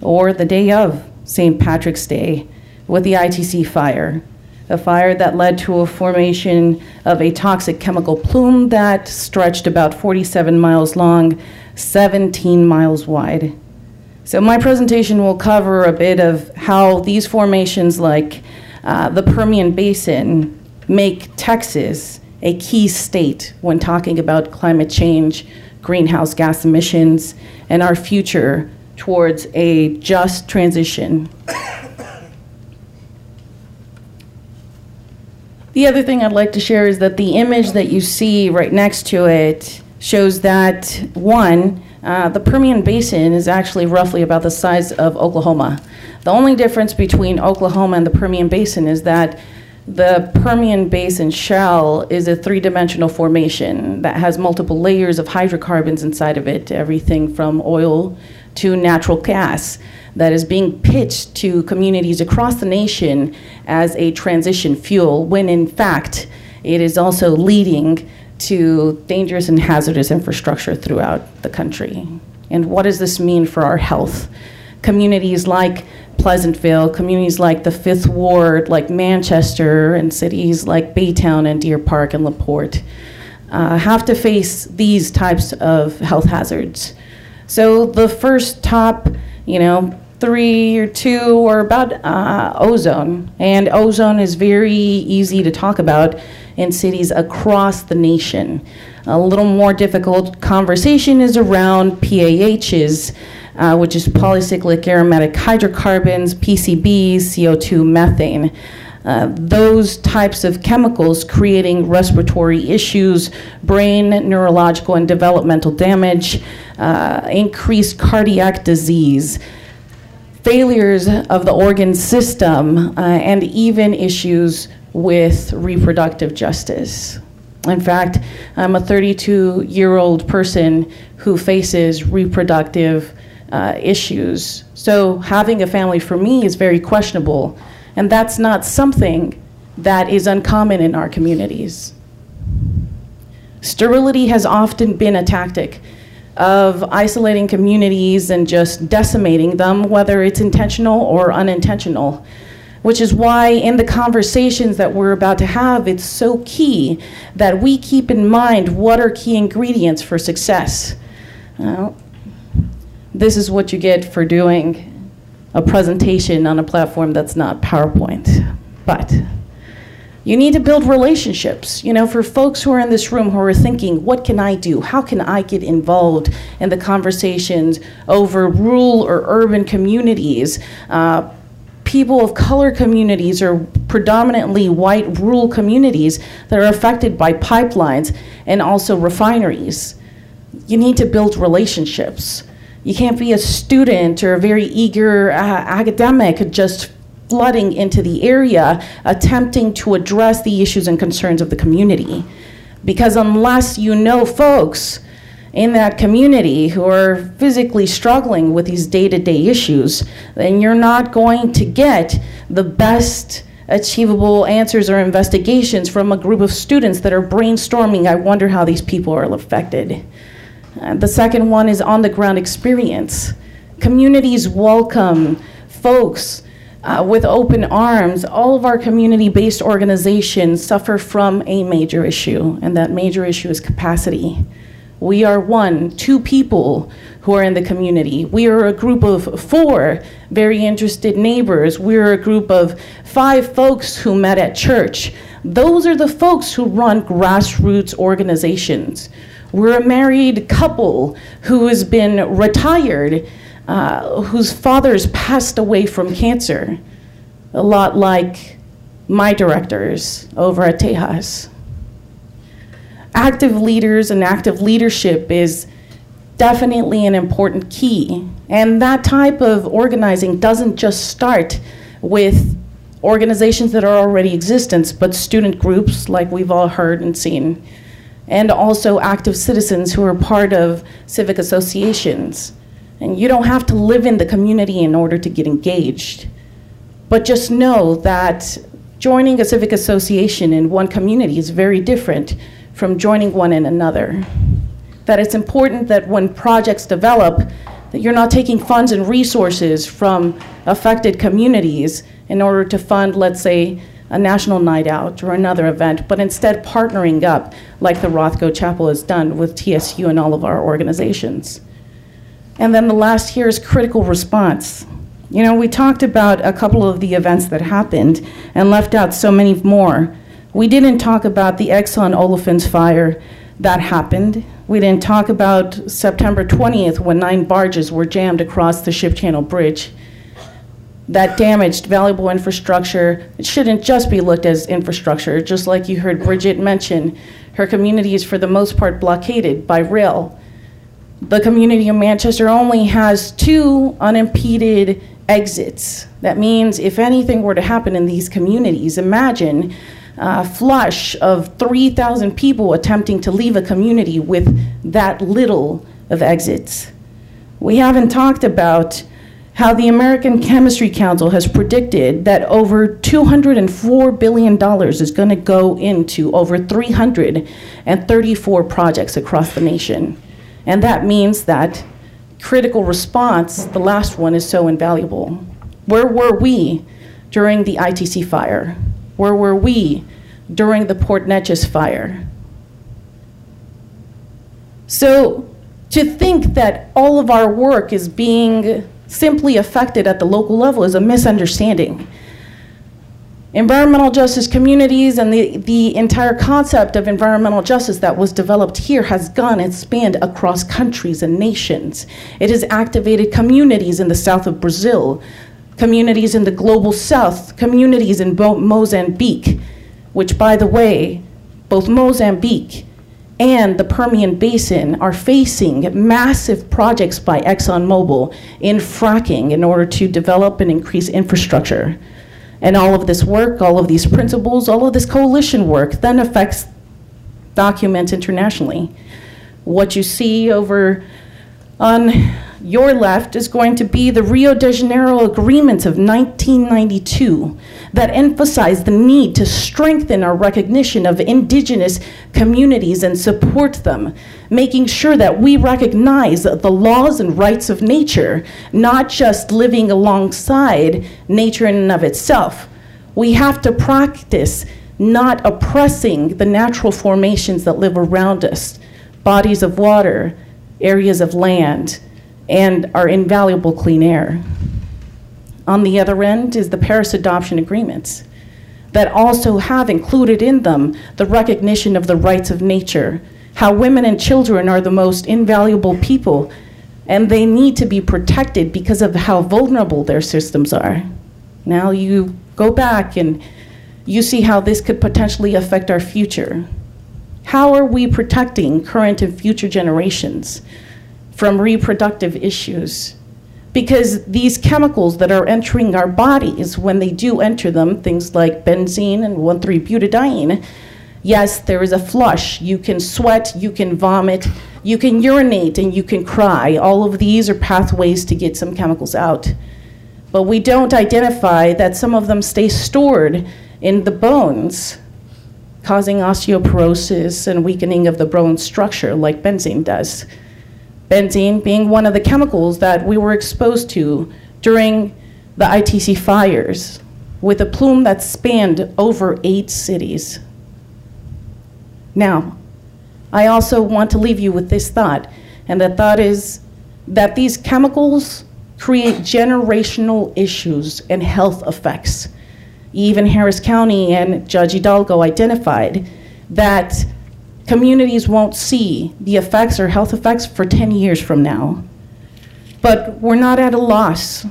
or the day of St. Patrick's Day with the ITC fire, a fire that led to a formation of a toxic chemical plume that stretched about 47 miles long, 17 miles wide. So, my presentation will cover a bit of how these formations, like uh, the Permian Basin, make Texas a key state when talking about climate change greenhouse gas emissions, and our future towards a just transition. The other thing I'd like to share is that the image that you see right next to it shows that, one, uh, the Permian Basin is actually roughly about the size of Oklahoma. The only difference between Oklahoma and the Permian Basin is that the Permian Basin shell is a three dimensional formation that has multiple layers of hydrocarbons inside of it, everything from oil to natural gas, that is being pitched to communities across the nation as a transition fuel, when in fact it is also leading to dangerous and hazardous infrastructure throughout the country. And what does this mean for our health? Communities like Pleasantville, communities like the Fifth Ward, like Manchester, and cities like Baytown and Deer Park and LaPorte uh, have to face these types of health hazards. So the first top, you know, three or two are about uh, ozone, and ozone is very easy to talk about in cities across the nation. A little more difficult conversation is around PAHs uh, which is polycyclic aromatic hydrocarbons, PCBs, CO2, methane. Uh, those types of chemicals creating respiratory issues, brain, neurological, and developmental damage, uh, increased cardiac disease, failures of the organ system, uh, and even issues with reproductive justice. In fact, I'm a 32 year old person who faces reproductive uh, issues. So having a family for me is very questionable, and that's not something that is uncommon in our communities. Sterility has often been a tactic of isolating communities and just decimating them, whether it's intentional or unintentional. Which is why, in the conversations that we're about to have, it's so key that we keep in mind what are key ingredients for success. This is what you get for doing a presentation on a platform that's not PowerPoint. But you need to build relationships. You know, for folks who are in this room who are thinking, what can I do? How can I get involved in the conversations over rural or urban communities? Uh, people of color communities or predominantly white rural communities that are affected by pipelines and also refineries. You need to build relationships. You can't be a student or a very eager uh, academic just flooding into the area, attempting to address the issues and concerns of the community. Because unless you know folks in that community who are physically struggling with these day to day issues, then you're not going to get the best achievable answers or investigations from a group of students that are brainstorming. I wonder how these people are affected. Uh, the second one is on the ground experience. Communities welcome folks uh, with open arms. All of our community based organizations suffer from a major issue, and that major issue is capacity. We are one, two people who are in the community. We are a group of four very interested neighbors. We're a group of five folks who met at church. Those are the folks who run grassroots organizations. We're a married couple who has been retired, uh, whose father's passed away from cancer, a lot like my directors over at Tejas. Active leaders and active leadership is definitely an important key. And that type of organizing doesn't just start with organizations that are already existent, but student groups like we've all heard and seen and also active citizens who are part of civic associations. And you don't have to live in the community in order to get engaged. But just know that joining a civic association in one community is very different from joining one in another. That it's important that when projects develop, that you're not taking funds and resources from affected communities in order to fund, let's say, a national night out or another event, but instead partnering up like the Rothko Chapel has done with TSU and all of our organizations. And then the last here is critical response. You know, we talked about a couple of the events that happened and left out so many more. We didn't talk about the Exxon Olefins fire that happened. We didn't talk about September 20th when nine barges were jammed across the Ship Channel Bridge. That damaged valuable infrastructure. It shouldn't just be looked as infrastructure, just like you heard Bridget mention. Her community is, for the most part, blockaded by rail. The community of Manchester only has two unimpeded exits. That means if anything were to happen in these communities, imagine a flush of 3,000 people attempting to leave a community with that little of exits. We haven't talked about how the American Chemistry Council has predicted that over $204 billion is going to go into over 334 projects across the nation. And that means that critical response, the last one, is so invaluable. Where were we during the ITC fire? Where were we during the Port Neches fire? So to think that all of our work is being simply affected at the local level is a misunderstanding. Environmental justice communities and the, the entire concept of environmental justice that was developed here has gone and spanned across countries and nations. It has activated communities in the south of Brazil, communities in the global south, communities in Mozambique, which, by the way, both Mozambique and the Permian Basin are facing massive projects by ExxonMobil in fracking in order to develop and increase infrastructure. And all of this work, all of these principles, all of this coalition work then affects documents internationally. What you see over on your left is going to be the Rio de Janeiro agreements of 1992 that emphasize the need to strengthen our recognition of indigenous communities and support them, making sure that we recognize the laws and rights of nature, not just living alongside nature in and of itself. We have to practice not oppressing the natural formations that live around us, bodies of water, areas of land, and our invaluable clean air. On the other end is the Paris Adoption Agreements that also have included in them the recognition of the rights of nature, how women and children are the most invaluable people, and they need to be protected because of how vulnerable their systems are. Now you go back and you see how this could potentially affect our future. How are we protecting current and future generations? from reproductive issues. Because these chemicals that are entering our bodies, when they do enter them, things like benzene and 1,3-butadiene, yes, there is a flush. You can sweat, you can vomit, you can urinate, and you can cry. All of these are pathways to get some chemicals out. But we don't identify that some of them stay stored in the bones, causing osteoporosis and weakening of the bone structure, like benzene does benzene being one of the chemicals that we were exposed to during the ITC fires with a plume that spanned over eight cities. Now, I also want to leave you with this thought, and the thought is that these chemicals create generational issues and health effects. Even Harris County and Judge Hidalgo identified that communities won't see the effects or health effects for 10 years from now. But we're not at a loss.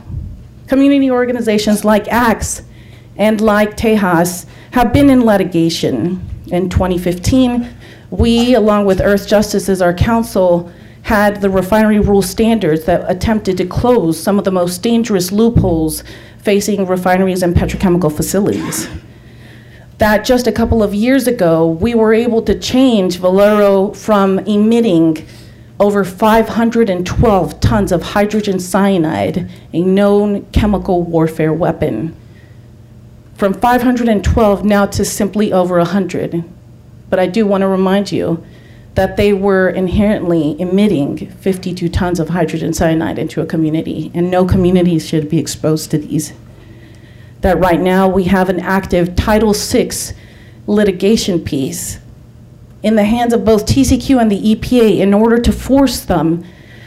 Community organizations like ACTS and like Tejas have been in litigation. In 2015, we, along with Earthjustice as our counsel, had the refinery rule standards that attempted to close some of the most dangerous loopholes facing refineries and petrochemical facilities that just a couple of years ago, we were able to change Valero from emitting over 512 tons of hydrogen cyanide, a known chemical warfare weapon, from 512 now to simply over 100. But I do want to remind you that they were inherently emitting 52 tons of hydrogen cyanide into a community, and no community should be exposed to these that right now we have an active Title VI litigation piece in the hands of both TCQ and the EPA in order to force them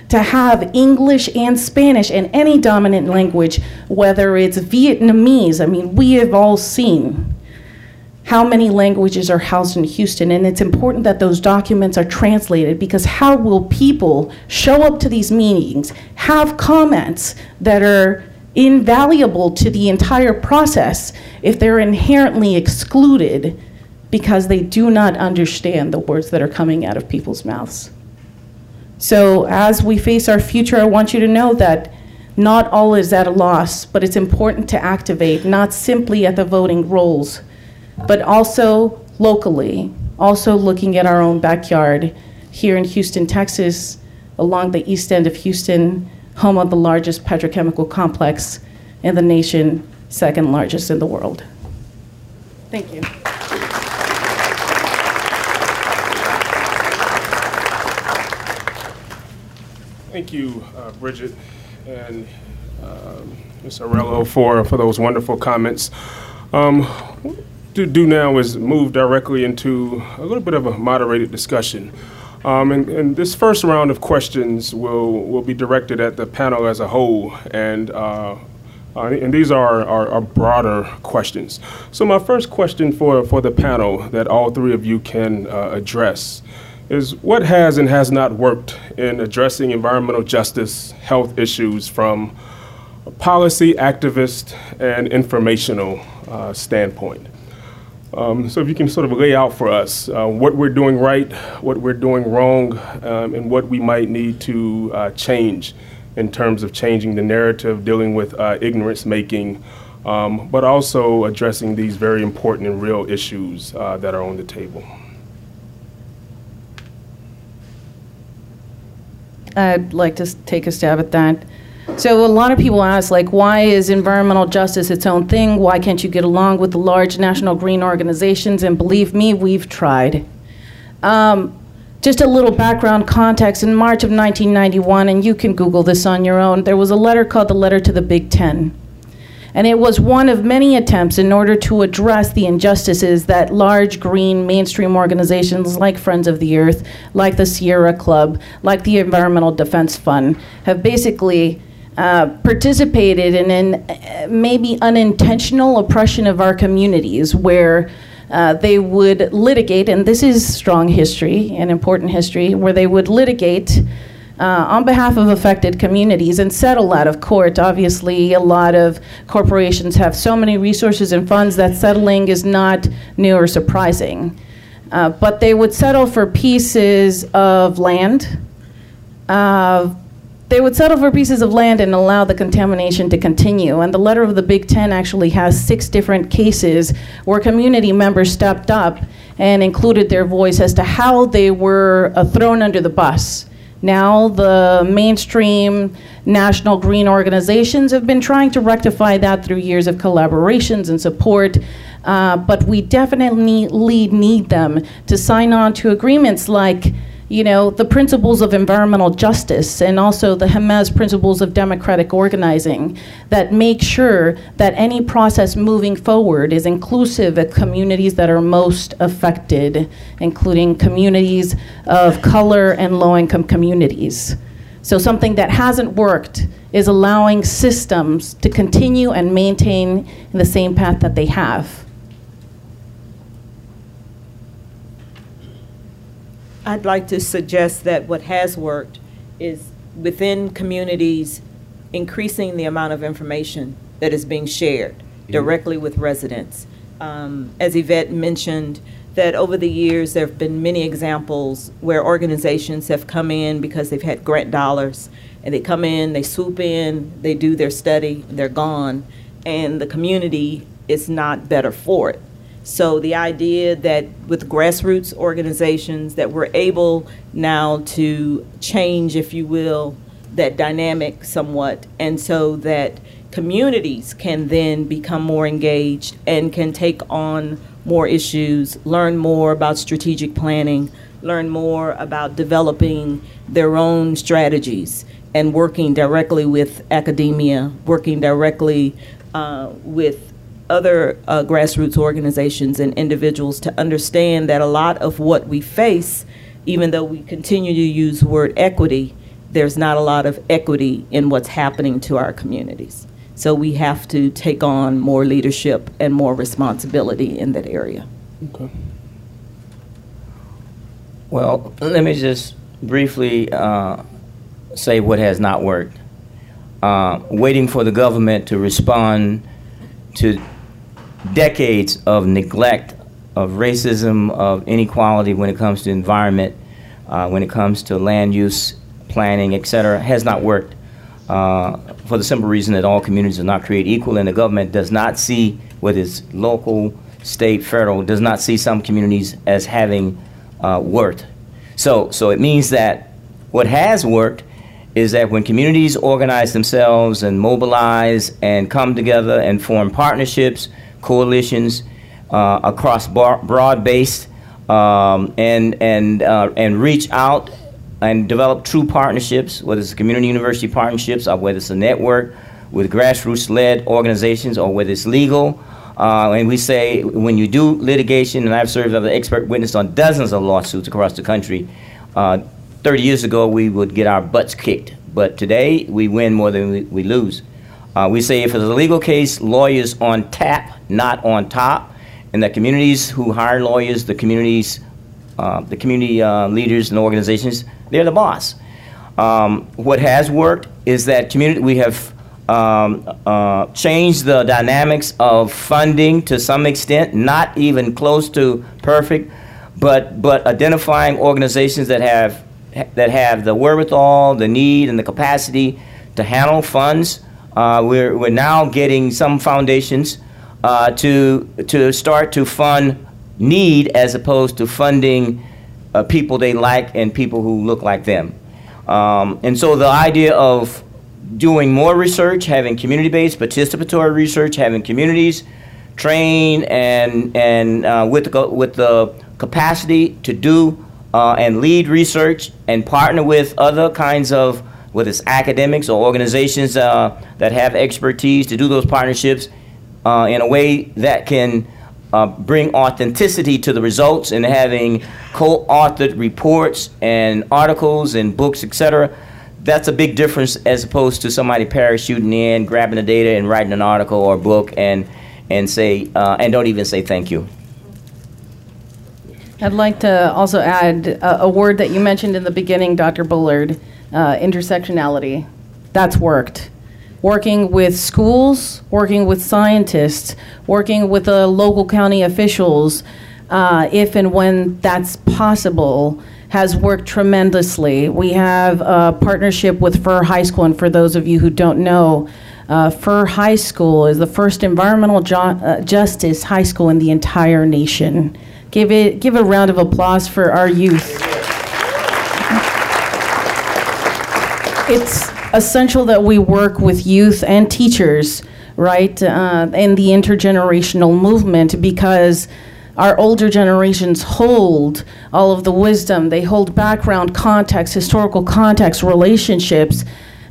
to have English and Spanish and any dominant language, whether it's Vietnamese. I mean, we have all seen how many languages are housed in Houston. And it's important that those documents are translated because how will people show up to these meetings, have comments that are invaluable to the entire process if they're inherently excluded because they do not understand the words that are coming out of people's mouths? So, as we face our future, I want you to know that not all is at a loss, but it's important to activate, not simply at the voting rolls, but also locally, also looking at our own backyard here in Houston, Texas, along the east end of Houston, home of the largest petrochemical complex in the nation, second largest in the world. Thank you. Thank you, uh, Bridget and um, Ms. Arellano for, for those wonderful comments. Um, to do now is move directly into a little bit of a moderated discussion. Um, and, and, this first round of questions will, will be directed at the panel as a whole, and, uh, uh, and these are, are, are, broader questions. So my first question for, for the panel that all three of you can uh, address is what has and has not worked in addressing environmental justice health issues from a policy, activist, and informational uh, standpoint. Um, so if you can sort of lay out for us uh, what we're doing right, what we're doing wrong, um, and what we might need to uh, change in terms of changing the narrative, dealing with uh, ignorance making, um, but also addressing these very important and real issues uh, that are on the table. I'd like to take a stab at that. So a lot of people ask, like, why is environmental justice its own thing? Why can't you get along with the large national green organizations? And believe me, we've tried. Um, just a little background context. In March of 1991, and you can Google this on your own, there was a letter called the Letter to the Big Ten. And it was one of many attempts in order to address the injustices that large green mainstream organizations like Friends of the Earth, like the Sierra Club, like the Environmental Defense Fund have basically uh, participated in an uh, maybe unintentional oppression of our communities where uh, they would litigate, and this is strong history and important history, where they would litigate uh, on behalf of affected communities and settle out of court. Obviously, a lot of corporations have so many resources and funds that settling is not new or surprising. Uh, but they would settle for pieces of land. They would settle for pieces of land and allow the contamination to continue. And the letter of the Big Ten actually has six different cases where community members stepped up and included their voice as to how they were uh, thrown under the bus now, the mainstream national green organizations have been trying to rectify that through years of collaborations and support. Uh, but we definitely need them to sign on to agreements like you know, the principles of environmental justice and also the Jemez principles of democratic organizing that make sure that any process moving forward is inclusive of communities that are most affected, including communities of color and low income communities. So, something that hasn't worked is allowing systems to continue and maintain the same path that they have. I'd like to suggest that what has worked is within communities increasing the amount of information that is being shared directly with residents. Um, as Yvette mentioned, that over the years there have been many examples where organizations have come in because they've had grant dollars and they come in, they swoop in, they do their study, they're gone, and the community is not better for it. So the idea that with grassroots organizations that we're able now to change, if you will, that dynamic somewhat, and so that communities can then become more engaged and can take on more issues, learn more about strategic planning, learn more about developing their own strategies and working directly with academia, working directly uh, with other uh, grassroots organizations and individuals to understand that a lot of what we face, even though we continue to use the word equity, there's not a lot of equity in what's happening to our communities. So we have to take on more leadership and more responsibility in that area. Okay. Well, let me just briefly uh, say what has not worked. Uh, waiting for the government to respond to decades of neglect, of racism, of inequality when it comes to environment, uh, when it comes to land use, planning, et cetera, has not worked. Uh, for the simple reason that all communities are not created equal, and the government does not see, whether it's local, state, federal, does not see some communities as having uh, worth. So, so it means that what has worked is that when communities organize themselves and mobilize and come together and form partnerships, coalitions uh, across bar- broad-based um, and and uh, and reach out and develop true partnerships, whether it's community university partnerships or whether it's a network with grassroots-led organizations or whether it's legal. Uh, and we say when you do litigation, and I've served as an expert witness on dozens of lawsuits across the country. Uh, 30 years ago, we would get our butts kicked, but today we win more than we, we lose. Uh, we say if it's a legal case, lawyers on tap, not on top, and the communities who hire lawyers, the communities, uh, the community uh, leaders and organizations, they're the boss. Um, what has worked is that community we have um, uh, changed the dynamics of funding to some extent, not even close to perfect, but but identifying organizations that have that have the wherewithal, the need, and the capacity to handle funds. Uh, we're, we're now getting some foundations uh, to, to start to fund need as opposed to funding uh, people they like and people who look like them. Um, and so the idea of doing more research, having community-based participatory research, having communities train and, and uh, with, the, with the capacity to do uh, and lead research and partner with other kinds of, whether it's academics or organizations uh, that have expertise to do those partnerships uh, in a way that can uh, bring authenticity to the results and having co-authored reports and articles and books, etc. That's a big difference as opposed to somebody parachuting in, grabbing the data and writing an article or book and and say uh, and don't even say thank you. I'd like to also add a, a word that you mentioned in the beginning, Dr. Bullard, uh, intersectionality. That's worked. Working with schools, working with scientists, working with the local county officials, uh, if and when that's possible, has worked tremendously. We have a partnership with Furr High School, and for those of you who don't know, uh, Furr High School is the first environmental uh, justice high school in the entire nation. Give it, give a round of applause for our youth. It's essential that we work with youth and teachers, right, uh, in the intergenerational movement because our older generations hold all of the wisdom, they hold background context, historical context, relationships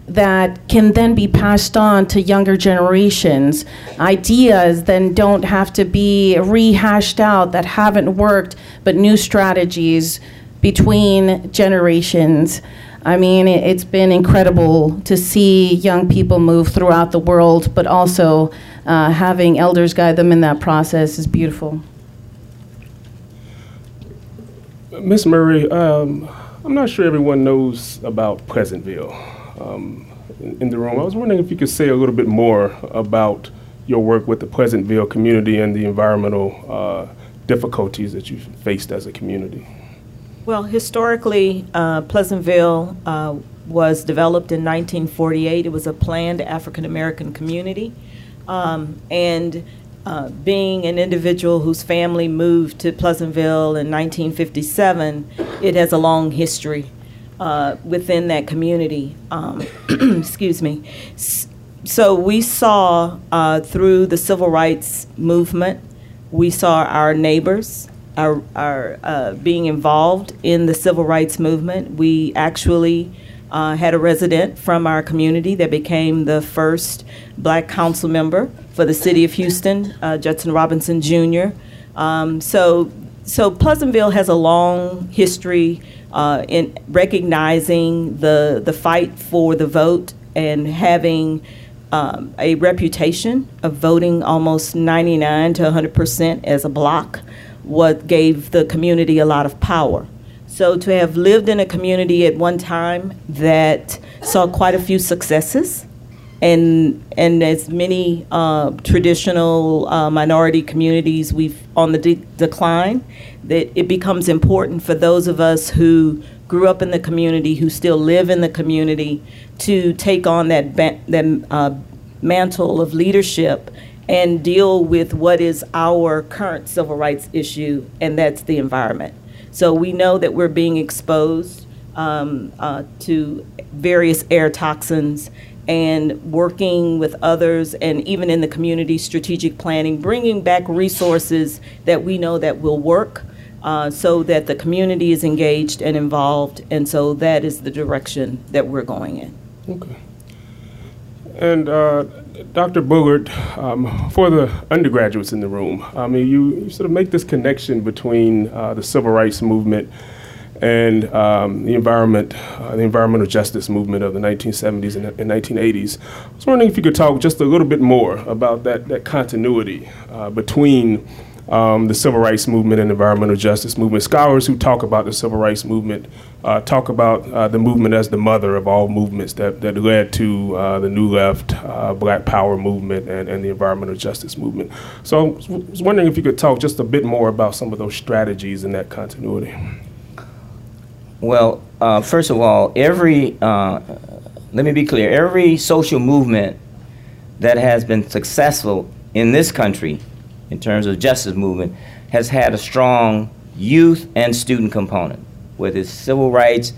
that can then be passed on to younger generations. Ideas then don't have to be rehashed out that haven't worked, but new strategies between generations. I mean, it- it's been incredible to see young people move throughout the world, but also uh, having elders guide them in that process is beautiful. Miss Murray, um, I'm not sure everyone knows about Pleasantville um, in, in the room. I was wondering if you could say a little bit more about your work with the Pleasantville community and the environmental uh, difficulties that you've faced as a community. Well, historically, uh, Pleasantville uh, was developed in 1948. It was a planned African American community. Um, and uh, being an individual whose family moved to Pleasantville in 1957, it has a long history uh, within that community. Um, excuse me. So we saw uh, through the civil rights movement, we saw our neighbors, our, our uh, being involved in the civil rights movement. We actually uh, had a resident from our community that became the first black council member for the city of Houston, uh, Judson Robinson Jr. Um, so, so Pleasantville has a long history uh, in recognizing the the fight for the vote and having um, a reputation of voting almost 99 to 100 percent as a block what gave the community a lot of power. So to have lived in a community at one time that saw quite a few successes, and and as many uh, traditional uh, minority communities we've on the de- decline, that it becomes important for those of us who grew up in the community, who still live in the community, to take on that ba- that uh, mantle of leadership and deal with what is our current civil rights issue, and that's the environment. So we know that we're being exposed um, uh, to various air toxins and working with others and even in the community strategic planning, bringing back resources that we know that will work uh, so that the community is engaged and involved. And so that is the direction that we're going in. Okay. And uh, Dr. Bullard, um, for the undergraduates in the room, I mean, you, you sort of make this connection between uh, the civil rights movement and um, the environment, uh, the environmental justice movement of the 1970s and, and, 1980s. I was wondering if you could talk just a little bit more about that, that continuity uh, between um, the civil rights movement and environmental justice movement. Scholars who talk about the civil rights movement uh, talk about uh, the movement as the mother of all movements that, that led to uh, the New Left, uh, Black Power movement, and, and the environmental justice movement. So I was wondering if you could talk just a bit more about some of those strategies and that continuity. Well, uh, first of all, every, uh, let me be clear, every social movement that has been successful in this country in terms of justice movement has had a strong youth and student component, whether it's civil rights,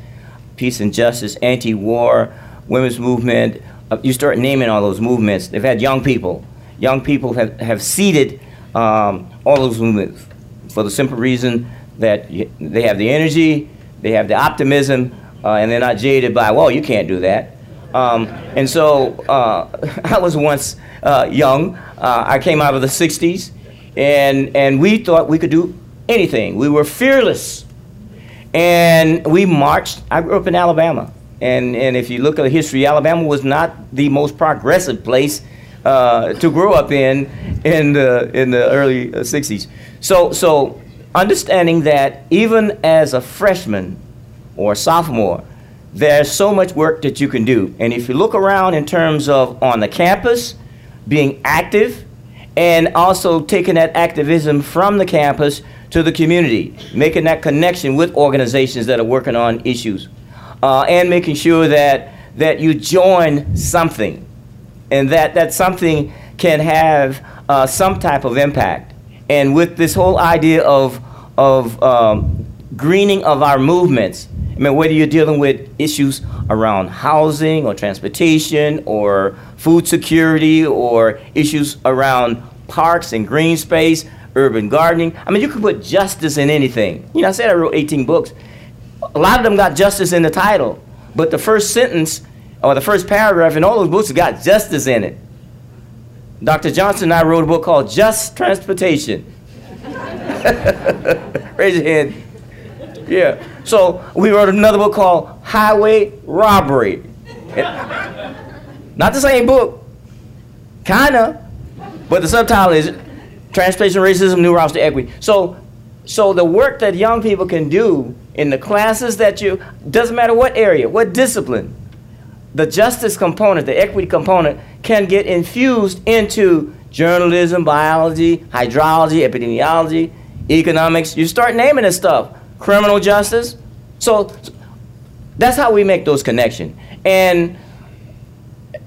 peace and justice, anti-war, women's movement. Uh, you start naming all those movements. They've had young people. Young people have, have seeded um, all those movements for the simple reason that they have the energy, they have the optimism, uh, and they're not jaded by, well, you can't do that. Um, and so uh, I was once uh, young. Uh, I came out of the 60s, and, and we thought we could do anything. We were fearless. And we marched. I grew up in Alabama. And, and if you look at the history, Alabama was not the most progressive place uh, to grow up in in the, in the early 60s. Uh, so, so understanding that even as a freshman or a sophomore, there's so much work that you can do. And if you look around in terms of on the campus, being active, and also taking that activism from the campus to the community, making that connection with organizations that are working on issues, uh, and making sure that, that you join something, and that that something can have uh, some type of impact. And with this whole idea of, of um, greening of our movements, I mean, whether you're dealing with issues around housing or transportation or food security or issues around parks and green space, urban gardening. I mean, you could put justice in anything. You know, I said I wrote 18 books. A lot of them got justice in the title, but the first sentence or the first paragraph in all those books got justice in it. Dr. Johnson and I wrote a book called Just Transportation. Raise your hand. Yeah. So we wrote another book called Highway Robbery. Not the same book. Kinda. But the subtitle is Transportation Racism, New Routes to Equity. So so the work that young people can do in the classes that you doesn't matter what area, what discipline, the justice component, the equity component can get infused into journalism, biology, hydrology, epidemiology, economics. You start naming this stuff. Criminal justice. So that's how we make those connections. And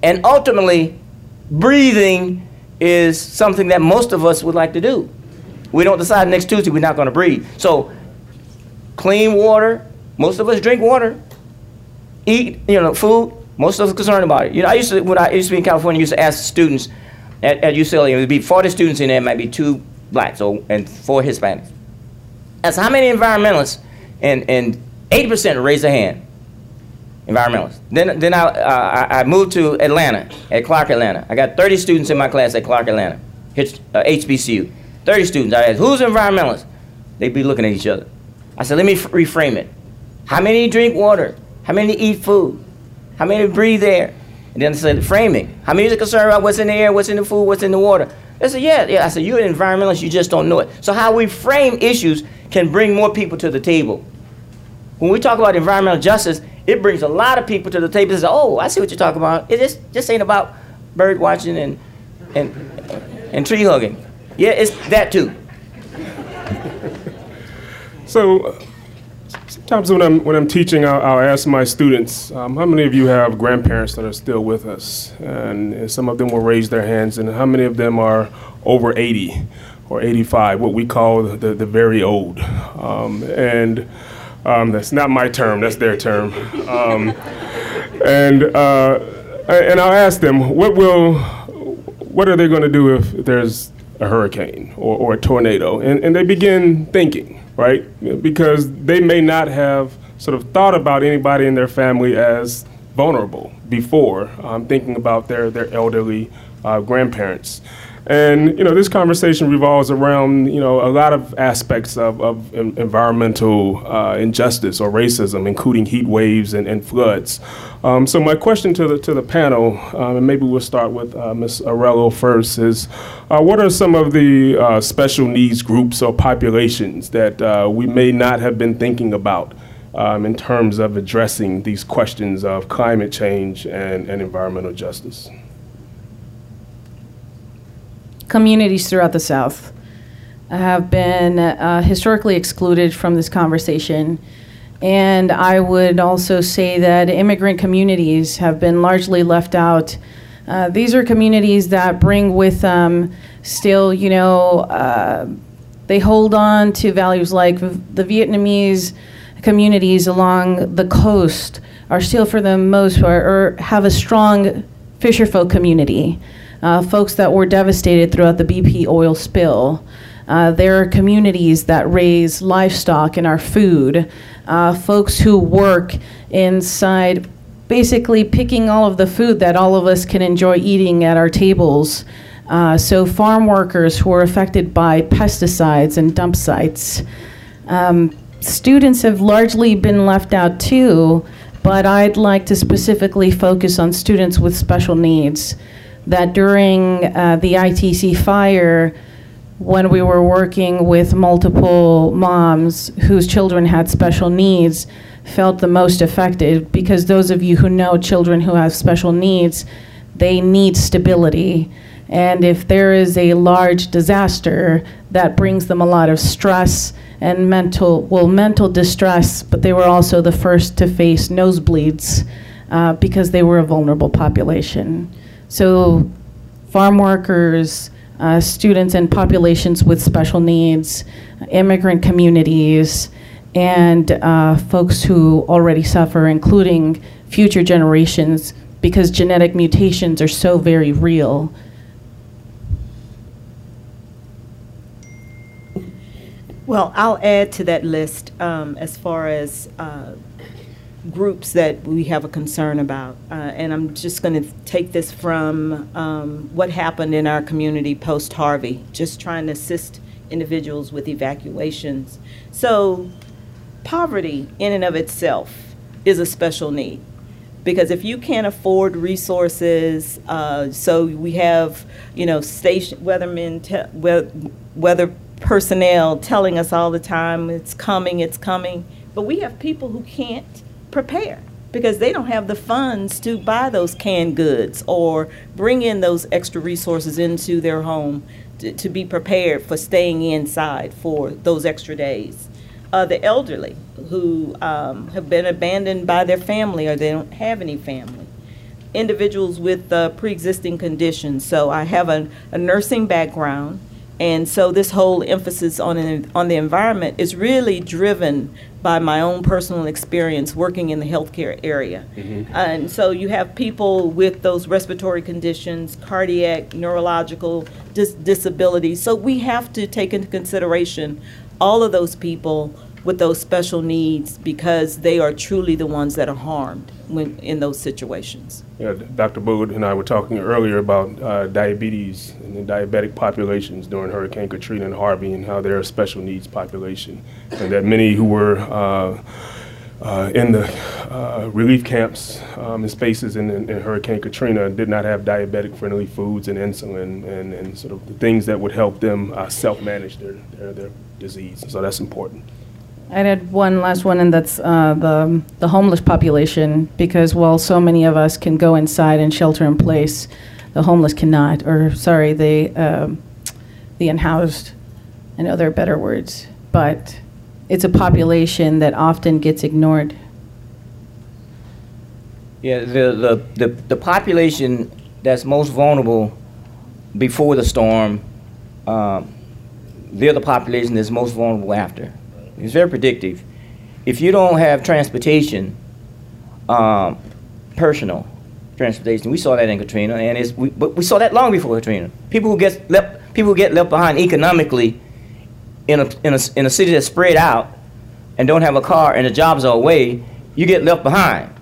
and ultimately, breathing is something that most of us would like to do. We don't decide next Tuesday we're not going to breathe. So, clean water. Most of us drink water. Eat, you know, food. Most of us are concerned about it. You know, I used to when I used to be in California, I used to ask students at, at UCLA. It would be 40 students in there, might be two blacks so, and four Hispanics. That's how many environmentalists, and and 80% raise their hand environmentalist. Then, then I, uh, I moved to Atlanta, at Clark Atlanta. I got 30 students in my class at Clark Atlanta, H, uh, HBCU. 30 students. I asked, who's environmentalist? They'd be looking at each other. I said, let me reframe it. How many drink water? How many eat food? How many breathe air? And then I said, framing. How many are concerned about what's in the air, what's in the food, what's in the water? They said, yeah, yeah. I said, you're an environmentalist, you just don't know it. So how we frame issues can bring more people to the table. When we talk about environmental justice, it brings a lot of people to the table and say, oh, I see what you're talking about. It just, just ain't about bird watching and, and, and tree hugging. Yeah, it's that too. So sometimes when I'm when I'm teaching, I'll, I'll ask my students, um, how many of you have grandparents that are still with us? And, and some of them will raise their hands. And how many of them are over 80 or 85, what we call the, the very old? Um, and um, that's not my term, that's their term. Um, and uh, and I'll ask them, what will what are they going to do if there's a hurricane or, or a tornado? And, and they begin thinking right? Because they may not have sort of thought about anybody in their family as vulnerable before, um, thinking about their, their elderly uh, grandparents. And you know, this conversation revolves around you know a lot of aspects of, of environmental uh, injustice or racism, including heat waves and, and floods. Um, so my question to the to the panel, um, and maybe we'll start with uh, Ms. Arellano first, is uh, what are some of the uh, special needs groups or populations that uh, we may not have been thinking about? Um, in terms of addressing these questions of climate change and, and environmental justice communities throughout the South have been uh, historically excluded from this conversation. And I would also say that immigrant communities have been largely left out. Uh, these are communities that bring with them still, you know, uh, they hold on to values like the Vietnamese communities along the coast are still, for the most part, or have a strong fisherfolk community uh, folks that were devastated throughout the BP oil spill. Uh, there are communities that raise livestock and our food, uh, folks who work inside basically picking all of the food that all of us can enjoy eating at our tables. Uh, so, farm workers who are affected by pesticides and dump sites. Um, students have largely been left out too, but I'd like to specifically focus on students with special needs that during uh, the ITC fire, when we were working with multiple moms whose children had special needs, felt the most affected because those of you who know children who have special needs, they need stability. And if there is a large disaster, that brings them a lot of stress and mental, well, mental distress, but they were also the first to face nosebleeds uh, because they were a vulnerable population. So farm workers, uh, students and populations with special needs, immigrant communities, and uh, folks who already suffer, including future generations, because genetic mutations are so very real. Well, I'll add to that list um, as far as uh, groups that we have a concern about. Uh, and I'm just going to take this from um, what happened in our community post Harvey, just trying to assist individuals with evacuations. So, poverty in and of itself is a special need. Because if you can't afford resources, uh, so we have, you know, station weathermen, te- weather personnel telling us all the time, it's coming, it's coming. But we have people who can't prepare because they don't have the funds to buy those canned goods or bring in those extra resources into their home to, to be prepared for staying inside for those extra days. Uh, the elderly who um, have been abandoned by their family or they don't have any family. Individuals with uh, pre existing conditions. So I have a, a nursing background. And so this whole emphasis on, on the environment is really driven by my own personal experience working in the healthcare area. Mm-hmm. And so you have people with those respiratory conditions, cardiac, neurological dis- disabilities. So we have to take into consideration all of those people with those special needs because they are truly the ones that are harmed when in those situations. Yeah, Dr. Bullard and I were talking earlier about uh, diabetes and the diabetic populations during Hurricane Katrina and Harvey and how they're a special needs population and that many who were uh, uh, in the uh, relief camps um, and spaces in, in, in Hurricane Katrina did not have diabetic-friendly foods and insulin and, and sort of the things that would help them uh, self-manage their, their, their disease. So that's important. I'd add one last one, and that's uh, the, the homeless population, because while so many of us can go inside and shelter in place, the homeless cannot, or sorry, the, um, the unhoused. I know there are better words, but it's a population that often gets ignored. Yeah, the, the, the, the population that's most vulnerable before the storm, um, they're the population that's most vulnerable after. It's very predictive. If you don't have transportation, um, personal transportation, we saw that in Katrina, and it's, we, but we saw that long before Katrina. People who get left, people who get left behind economically in a, in a, in a city that's spread out and don't have a car and the jobs are away, you get left behind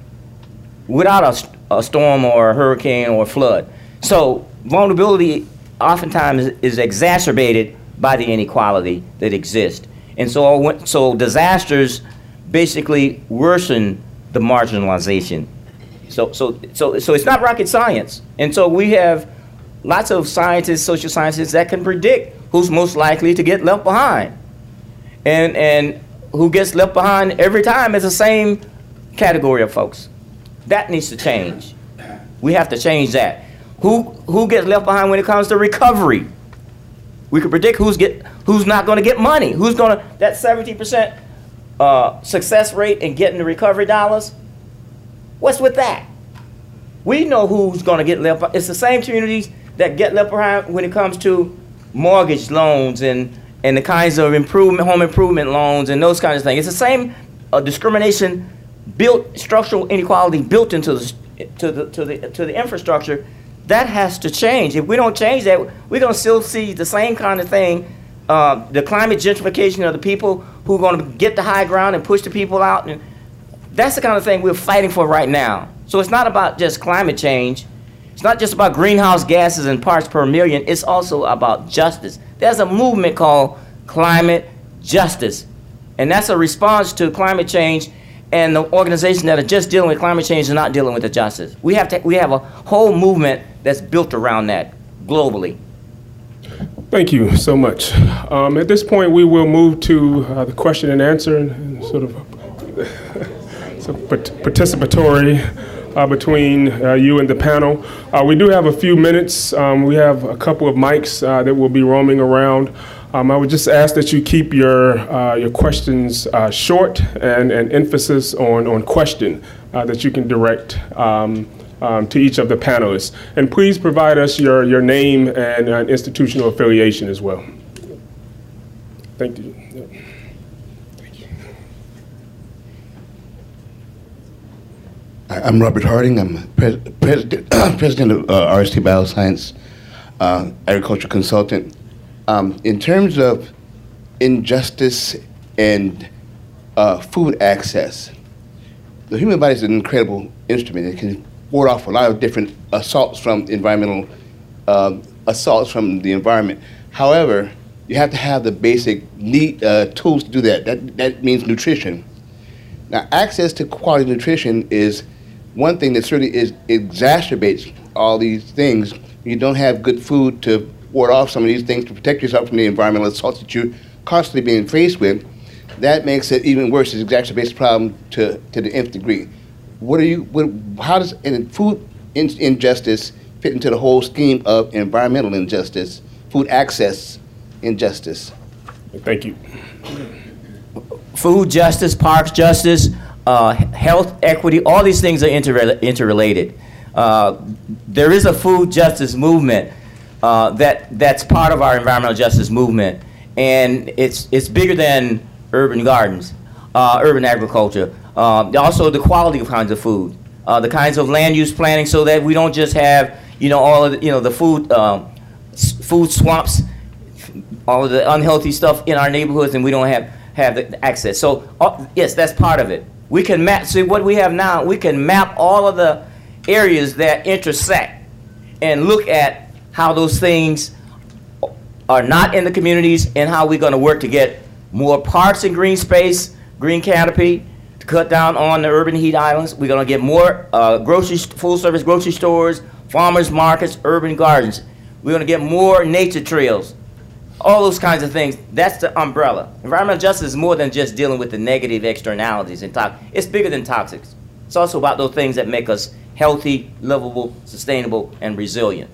without a, a storm or a hurricane or a flood. So vulnerability oftentimes is, is exacerbated by the inequality that exists. And so, so disasters basically worsen the marginalization. So, so, so, so it's not rocket science. And so we have lots of scientists, social scientists that can predict who's most likely to get left behind. And, and who gets left behind every time is the same category of folks. That needs to change. We have to change that. Who, who gets left behind when it comes to recovery? We can predict who's get who's not going to get money. Who's going to that 17% uh, success rate in getting the recovery dollars? What's with that? We know who's going to get left. It's the same communities that get left behind when it comes to mortgage loans and and the kinds of improvement home improvement loans and those kinds of things. It's the same uh, discrimination built structural inequality built into the to the to the to the infrastructure that has to change. If we don't change that, we're going to still see the same kind of thing. Uh, the climate gentrification of the people who are going to get the high ground and push the people out. And that's the kind of thing we're fighting for right now. So it's not about just climate change. It's not just about greenhouse gases and parts per million. It's also about justice. There's a movement called climate justice. And that's a response to climate change and the organizations that are just dealing with climate change are not dealing with the justice. We have to, we have a whole movement that's built around that globally. Thank you so much. Um, at this point, we will move to uh, the question and answer and, and sort of so participatory uh, between uh, you and the panel. Uh, we do have a few minutes. Um, we have a couple of mics uh, that will be roaming around. Um, I would just ask that you keep your, uh, your questions short and, and emphasis on, on question that you can direct um, um, to each of the panelists. And please provide us your, your name and institutional affiliation as well. Thank you. I'm Robert Harding. I'm pres president, president of uh, RST Bioscience, uh, agriculture consultant. Um, in terms of injustice and uh, food access, the human body is an incredible instrument. It can ward off a lot of different assaults from environmental uh, assaults from the environment. However, you have to have the basic need, uh, tools to do that. That that means nutrition. Now, access to quality nutrition is one thing that certainly is exacerbates all these things. You don't have good food to ward off some of these things to protect yourself from the environmental assaults that you're constantly being faced with, that makes it even worse. It exacerbates the problem to, to the nth degree. What are you? What, how does food in, injustice fit into the whole scheme of environmental injustice, food access injustice? Thank you. Food justice, parks justice, uh, health equity, all these things are interrel interrelated. Uh, there is a food justice movement uh, that that's part of our environmental justice movement, and it's it's bigger than urban gardens, uh, urban agriculture. Uh, also, the quality of kinds of food, uh, the kinds of land use planning, so that we don't just have you know all of the, you know the food food swamps, all of the unhealthy stuff in our neighborhoods, and we don't have have the access. So yes, that's part of it. We can map. See what we have now. We can map all of the areas that intersect and look at how those things are not in the communities and how we're going to work to get more parks and green space, green canopy, to cut down on the urban heat islands. We're going to get more uh, grocery, full-service grocery stores, farmers markets, urban gardens. We're going to get more nature trails. All those kinds of things. That's the umbrella. Environmental justice is more than just dealing with the negative externalities and tox. It's bigger than toxics. It's also about those things that make us healthy, livable, sustainable, and resilient.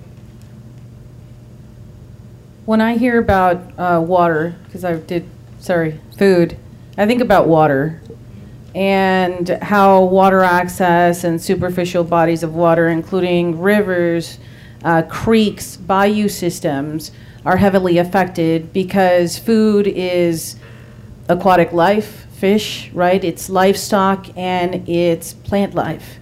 When I hear about uh, water, because I did, sorry, food, I think about water and how water access and superficial bodies of water, including rivers, uh, creeks, bayou systems, are heavily affected because food is aquatic life, fish, right? It's livestock and it's plant life.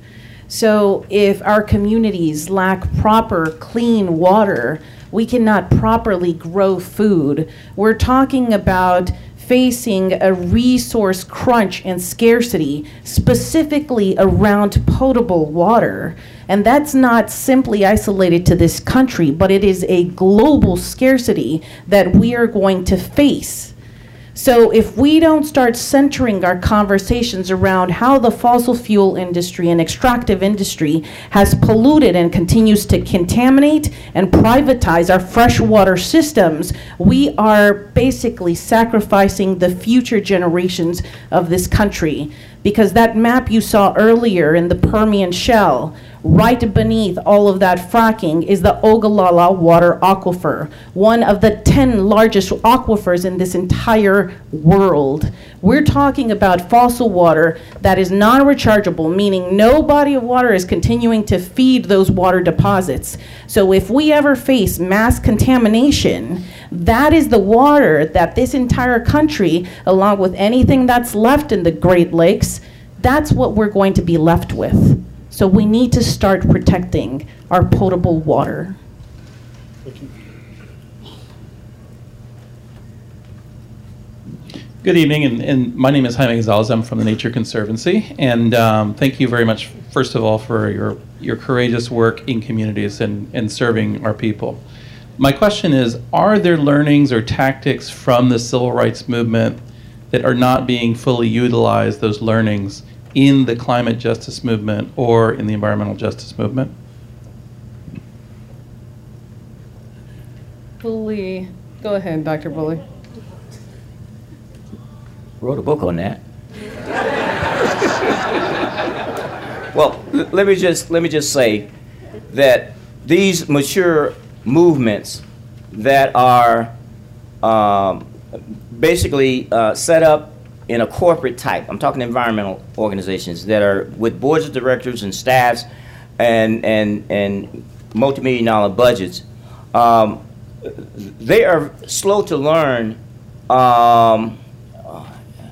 So if our communities lack proper clean water, we cannot properly grow food. We're talking about facing a resource crunch and scarcity, specifically around potable water. And that's not simply isolated to this country, but it is a global scarcity that we are going to face. So if we don't start centering our conversations around how the fossil fuel industry and extractive industry has polluted and continues to contaminate and privatize our freshwater systems, we are basically sacrificing the future generations of this country. Because that map you saw earlier in the Permian Shale Right beneath all of that fracking is the Ogallala Water Aquifer, one of the 10 largest aquifers in this entire world. We're talking about fossil water that is non rechargeable, meaning no body of water is continuing to feed those water deposits. So if we ever face mass contamination, that is the water that this entire country, along with anything that's left in the Great Lakes, that's what we're going to be left with. So we need to start protecting our potable water. Good evening, and, and, my name is Jaime Gonzalez. I'm from the Nature Conservancy, and um, thank you very much, first of all, for your, your courageous work in communities and, and serving our people. My question is Are there learnings or tactics from the civil rights movement that are not being fully utilized, those learnings, in the climate justice movement or in the environmental justice movement? Bullard. Go ahead, Dr. Bullard. Wrote a book on that. well, let me just let me just say that these mature movements that are um, basically uh, set up in a corporate type, I'm talking environmental organizations that are with boards of directors and staffs and, and, and multi-million dollar budgets, um, they are slow to learn, um,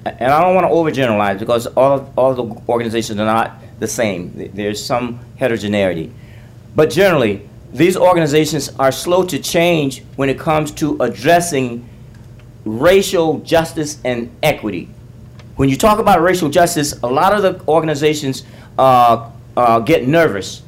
and I don't want to overgeneralize because all, all the organizations are not the same. There's some heterogeneity. But generally, these organizations are slow to change when it comes to addressing racial justice and equity. When you talk about racial justice, a lot of the organizations uh, uh, get nervous,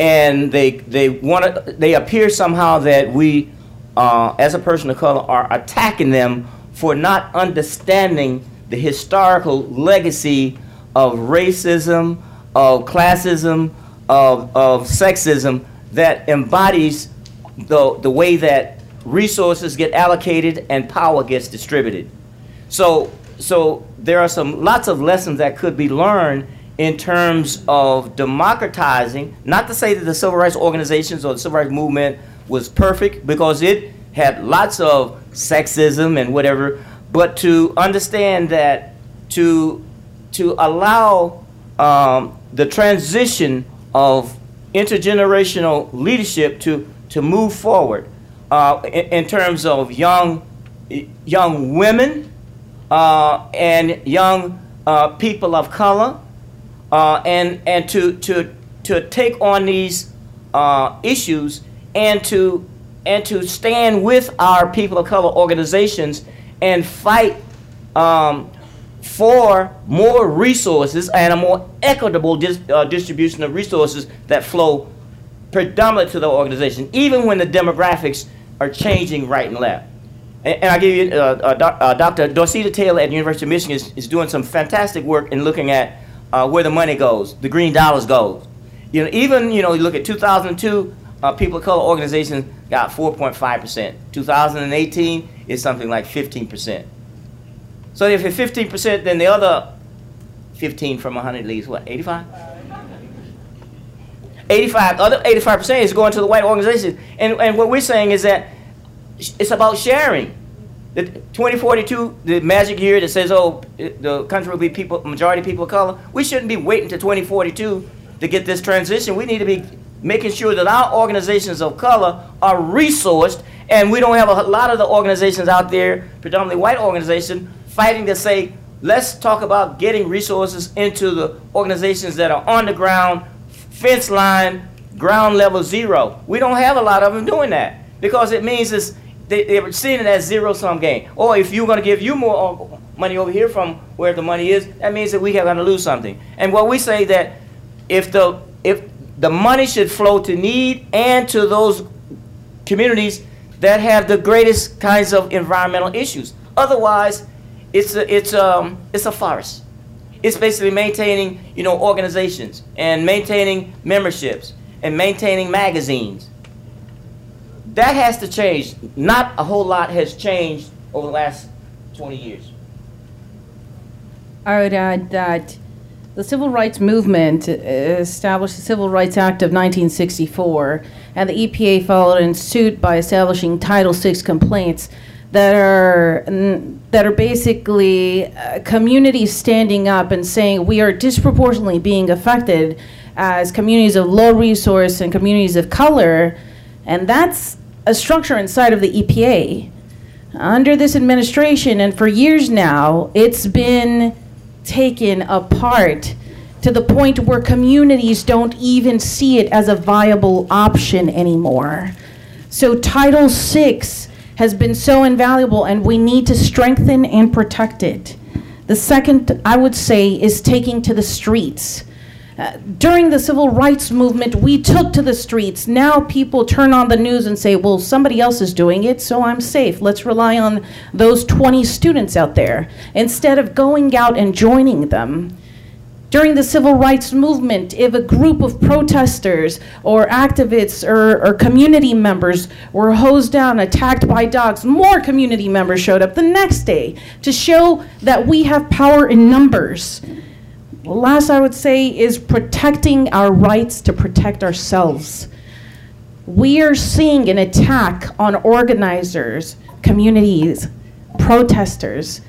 and they they want to they appear somehow that we, uh, as a person of color, are attacking them for not understanding the historical legacy of racism, of classism, of, of sexism that embodies the, the way that resources get allocated and power gets distributed. So so there are some lots of lessons that could be learned in terms of democratizing, not to say that the civil rights organizations or the civil rights movement was perfect because it had lots of sexism and whatever, but to understand that to to allow um, the transition of intergenerational leadership to to move forward uh, in, in terms of young young women uh, and young uh, people of color, uh, and and to to to take on these uh, issues and to and to stand with our people of color organizations and fight um, for more resources and a more equitable dis uh, distribution of resources that flow predominantly to the organization, even when the demographics are changing right and left. And, and I give you, uh, uh, doc, uh, Dr. Dorceta Taylor at the University of Michigan is, is doing some fantastic work in looking at uh, where the money goes, the green dollars goes. You know, even, you know, you look at 2002, uh, people of color organizations got 4.5%. 2018 is something like 15%. So if it's 15%, then the other 15 from 100 leaves what, 85? 85, other 85% is going to the white organizations. And, and what we're saying is that it's about sharing. The 2042, the magic year that says, oh, the country will be people, majority people of color, we shouldn't be waiting to 2042 to get this transition. We need to be making sure that our organizations of color are resourced and we don't have a lot of the organizations out there, predominantly white organizations, fighting to say, let's talk about getting resources into the organizations that are on the ground, fence line, ground level zero. We don't have a lot of them doing that because it means it's, they, they're seeing it as zero sum game. Or if you're going to give you more money over here from where the money is, that means that we are going to lose something. And what we say that if the if the money should flow to need and to those communities that have the greatest kinds of environmental issues. Otherwise, it's a, it's um it's a farce. It's basically maintaining you know organizations and maintaining memberships and maintaining magazines. That has to change. Not a whole lot has changed over the last 20 years. I would add that the civil rights movement established the Civil Rights Act of 1964, and the EPA followed in suit by establishing Title VI complaints that are that are basically uh, communities standing up and saying we are disproportionately being affected as communities of low resource and communities of color, and that's a structure inside of the EPA. Under this administration, and for years now, it's been taken apart to the point where communities don't even see it as a viable option anymore. So, Title VI has been so invaluable, and we need to strengthen and protect it. The second, I would say, is taking to the streets. Uh, during the civil rights movement, we took to the streets. Now people turn on the news and say, well, somebody else is doing it, so I'm safe. Let's rely on those 20 students out there instead of going out and joining them. During the civil rights movement, if a group of protesters or activists or, or, community members were hosed down, attacked by dogs, more community members showed up the next day to show that we have power in numbers. Last, I would say, is protecting our rights to protect ourselves. We are seeing an attack on organizers, communities, protesters.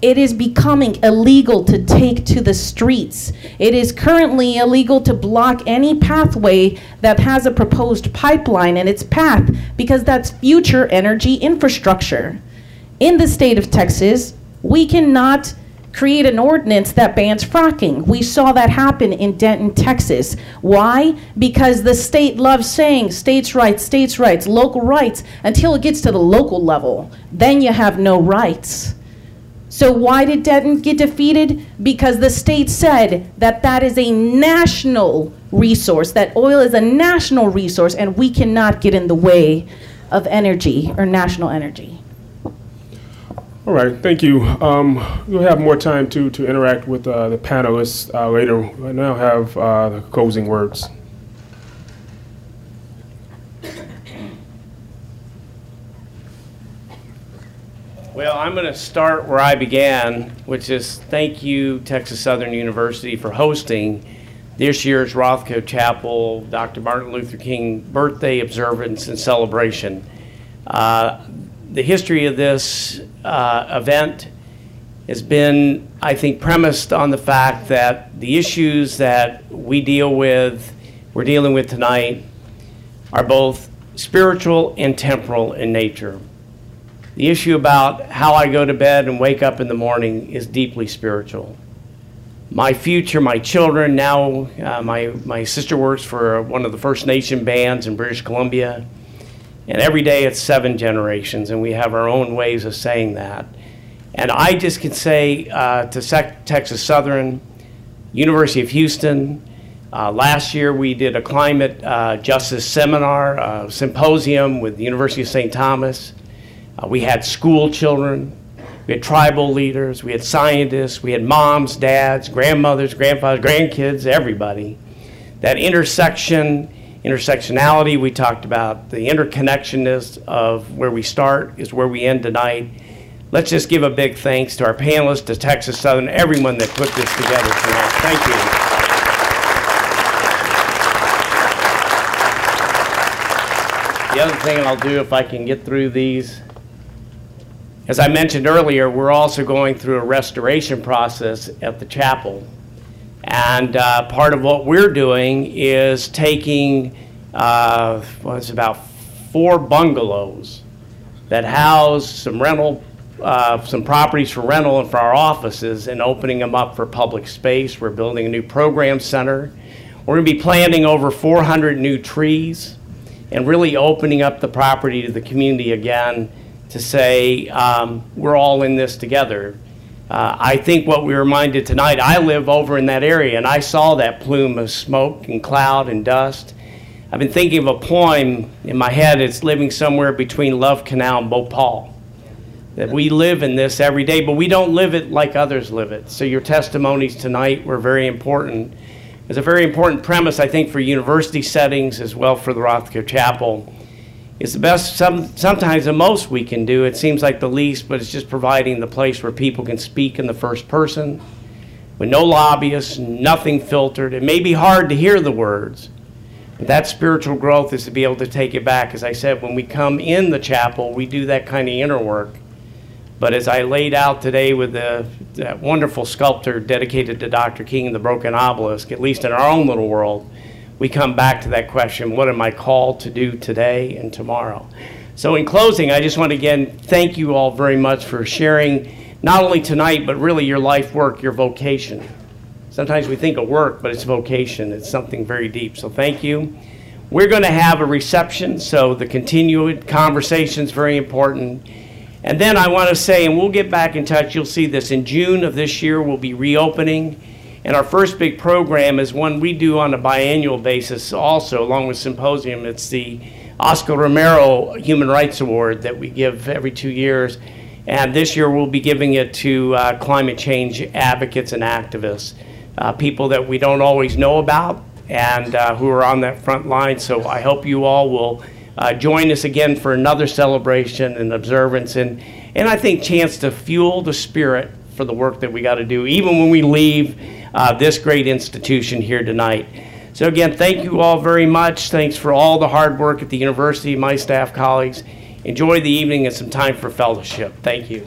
It is becoming illegal to take to the streets. It is currently illegal to block any pathway that has a proposed pipeline in its path because that's future energy infrastructure. In the state of Texas, we cannot create an ordinance that bans fracking. We saw that happen in Denton, Texas. Why? Because the state loves saying states' rights, states' rights, local rights, until it gets to the local level. Then you have no rights. So why did Denton get defeated? Because the state said that that is a national resource, that oil is a national resource, and we cannot get in the way of energy or national energy. All right, thank you. Um, we'll have more time to, to interact with uh, the panelists uh, later. I now have uh, the closing words. Well, I'm going to start where I began, which is thank you, Texas Southern University, for hosting this year's Rothko Chapel Dr. Martin Luther King birthday observance and celebration. Uh, the history of this uh, event has been, I think, premised on the fact that the issues that we deal with, we're dealing with tonight, are both spiritual and temporal in nature. The issue about how I go to bed and wake up in the morning is deeply spiritual. My future, my children, now uh, my, my sister works for one of the First Nation bands in British Columbia. And every day it's seven generations, and we have our own ways of saying that. And I just can say uh, to Sec- Texas Southern, University of Houston, uh, last year we did a climate uh, justice seminar, uh, symposium with the University of St. Thomas. Uh, we had school children, we had tribal leaders, we had scientists, we had moms, dads, grandmothers, grandfathers, grandkids, everybody. That intersection, intersectionality, we talked about the interconnectedness of where we start is where we end tonight. Let's just give a big thanks to our panelists, to Texas Southern, everyone that put this together tonight. Thank you. The other thing I'll do if I can get through these, as I mentioned earlier, we're also going through a restoration process at the chapel. And uh, part of what we're doing is taking, uh, what's about four bungalows that house some rental, uh, some properties for rental and for our offices and opening them up for public space. We're building a new program center. We're going to be planting over 400 new trees and really opening up the property to the community again to say um, we're all in this together. Uh, I think what we were reminded tonight, I live over in that area and I saw that plume of smoke and cloud and dust. I've been thinking of a poem in my head. It's living somewhere between Love Canal and Bhopal. That we live in this every day, but we don't live it like others live it. So your testimonies tonight were very important is a very important premise, I think, for university settings as well for the Rothko Chapel. It's the best, some, sometimes the most we can do. It seems like the least, but it's just providing the place where people can speak in the first person with no lobbyists, nothing filtered. It may be hard to hear the words, but that spiritual growth is to be able to take it back. As I said, when we come in the chapel, we do that kind of inner work. But as I laid out today with the, that wonderful sculptor dedicated to Dr. King, the broken obelisk, at least in our own little world, we come back to that question what am I called to do today and tomorrow? So, in closing, I just want to again thank you all very much for sharing not only tonight, but really your life work, your vocation. Sometimes we think of work, but it's vocation, it's something very deep. So, thank you. We're going to have a reception, so the continued conversation is very important. And then I want to say, and we'll get back in touch, you'll see this in June of this year, we'll be reopening. And our first big program is one we do on a biannual basis also, along with Symposium. It's the Oscar Romero Human Rights Award that we give every two years. And this year we'll be giving it to uh, climate change advocates and activists, uh, people that we don't always know about and uh, who are on that front line. So I hope you all will uh, join us again for another celebration and observance, and, and I think chance to fuel the spirit for the work that we got to do, even when we leave uh, this great institution here tonight. So again, thank you all very much. Thanks for all the hard work at the university, my staff colleagues. Enjoy the evening and some time for fellowship. Thank you.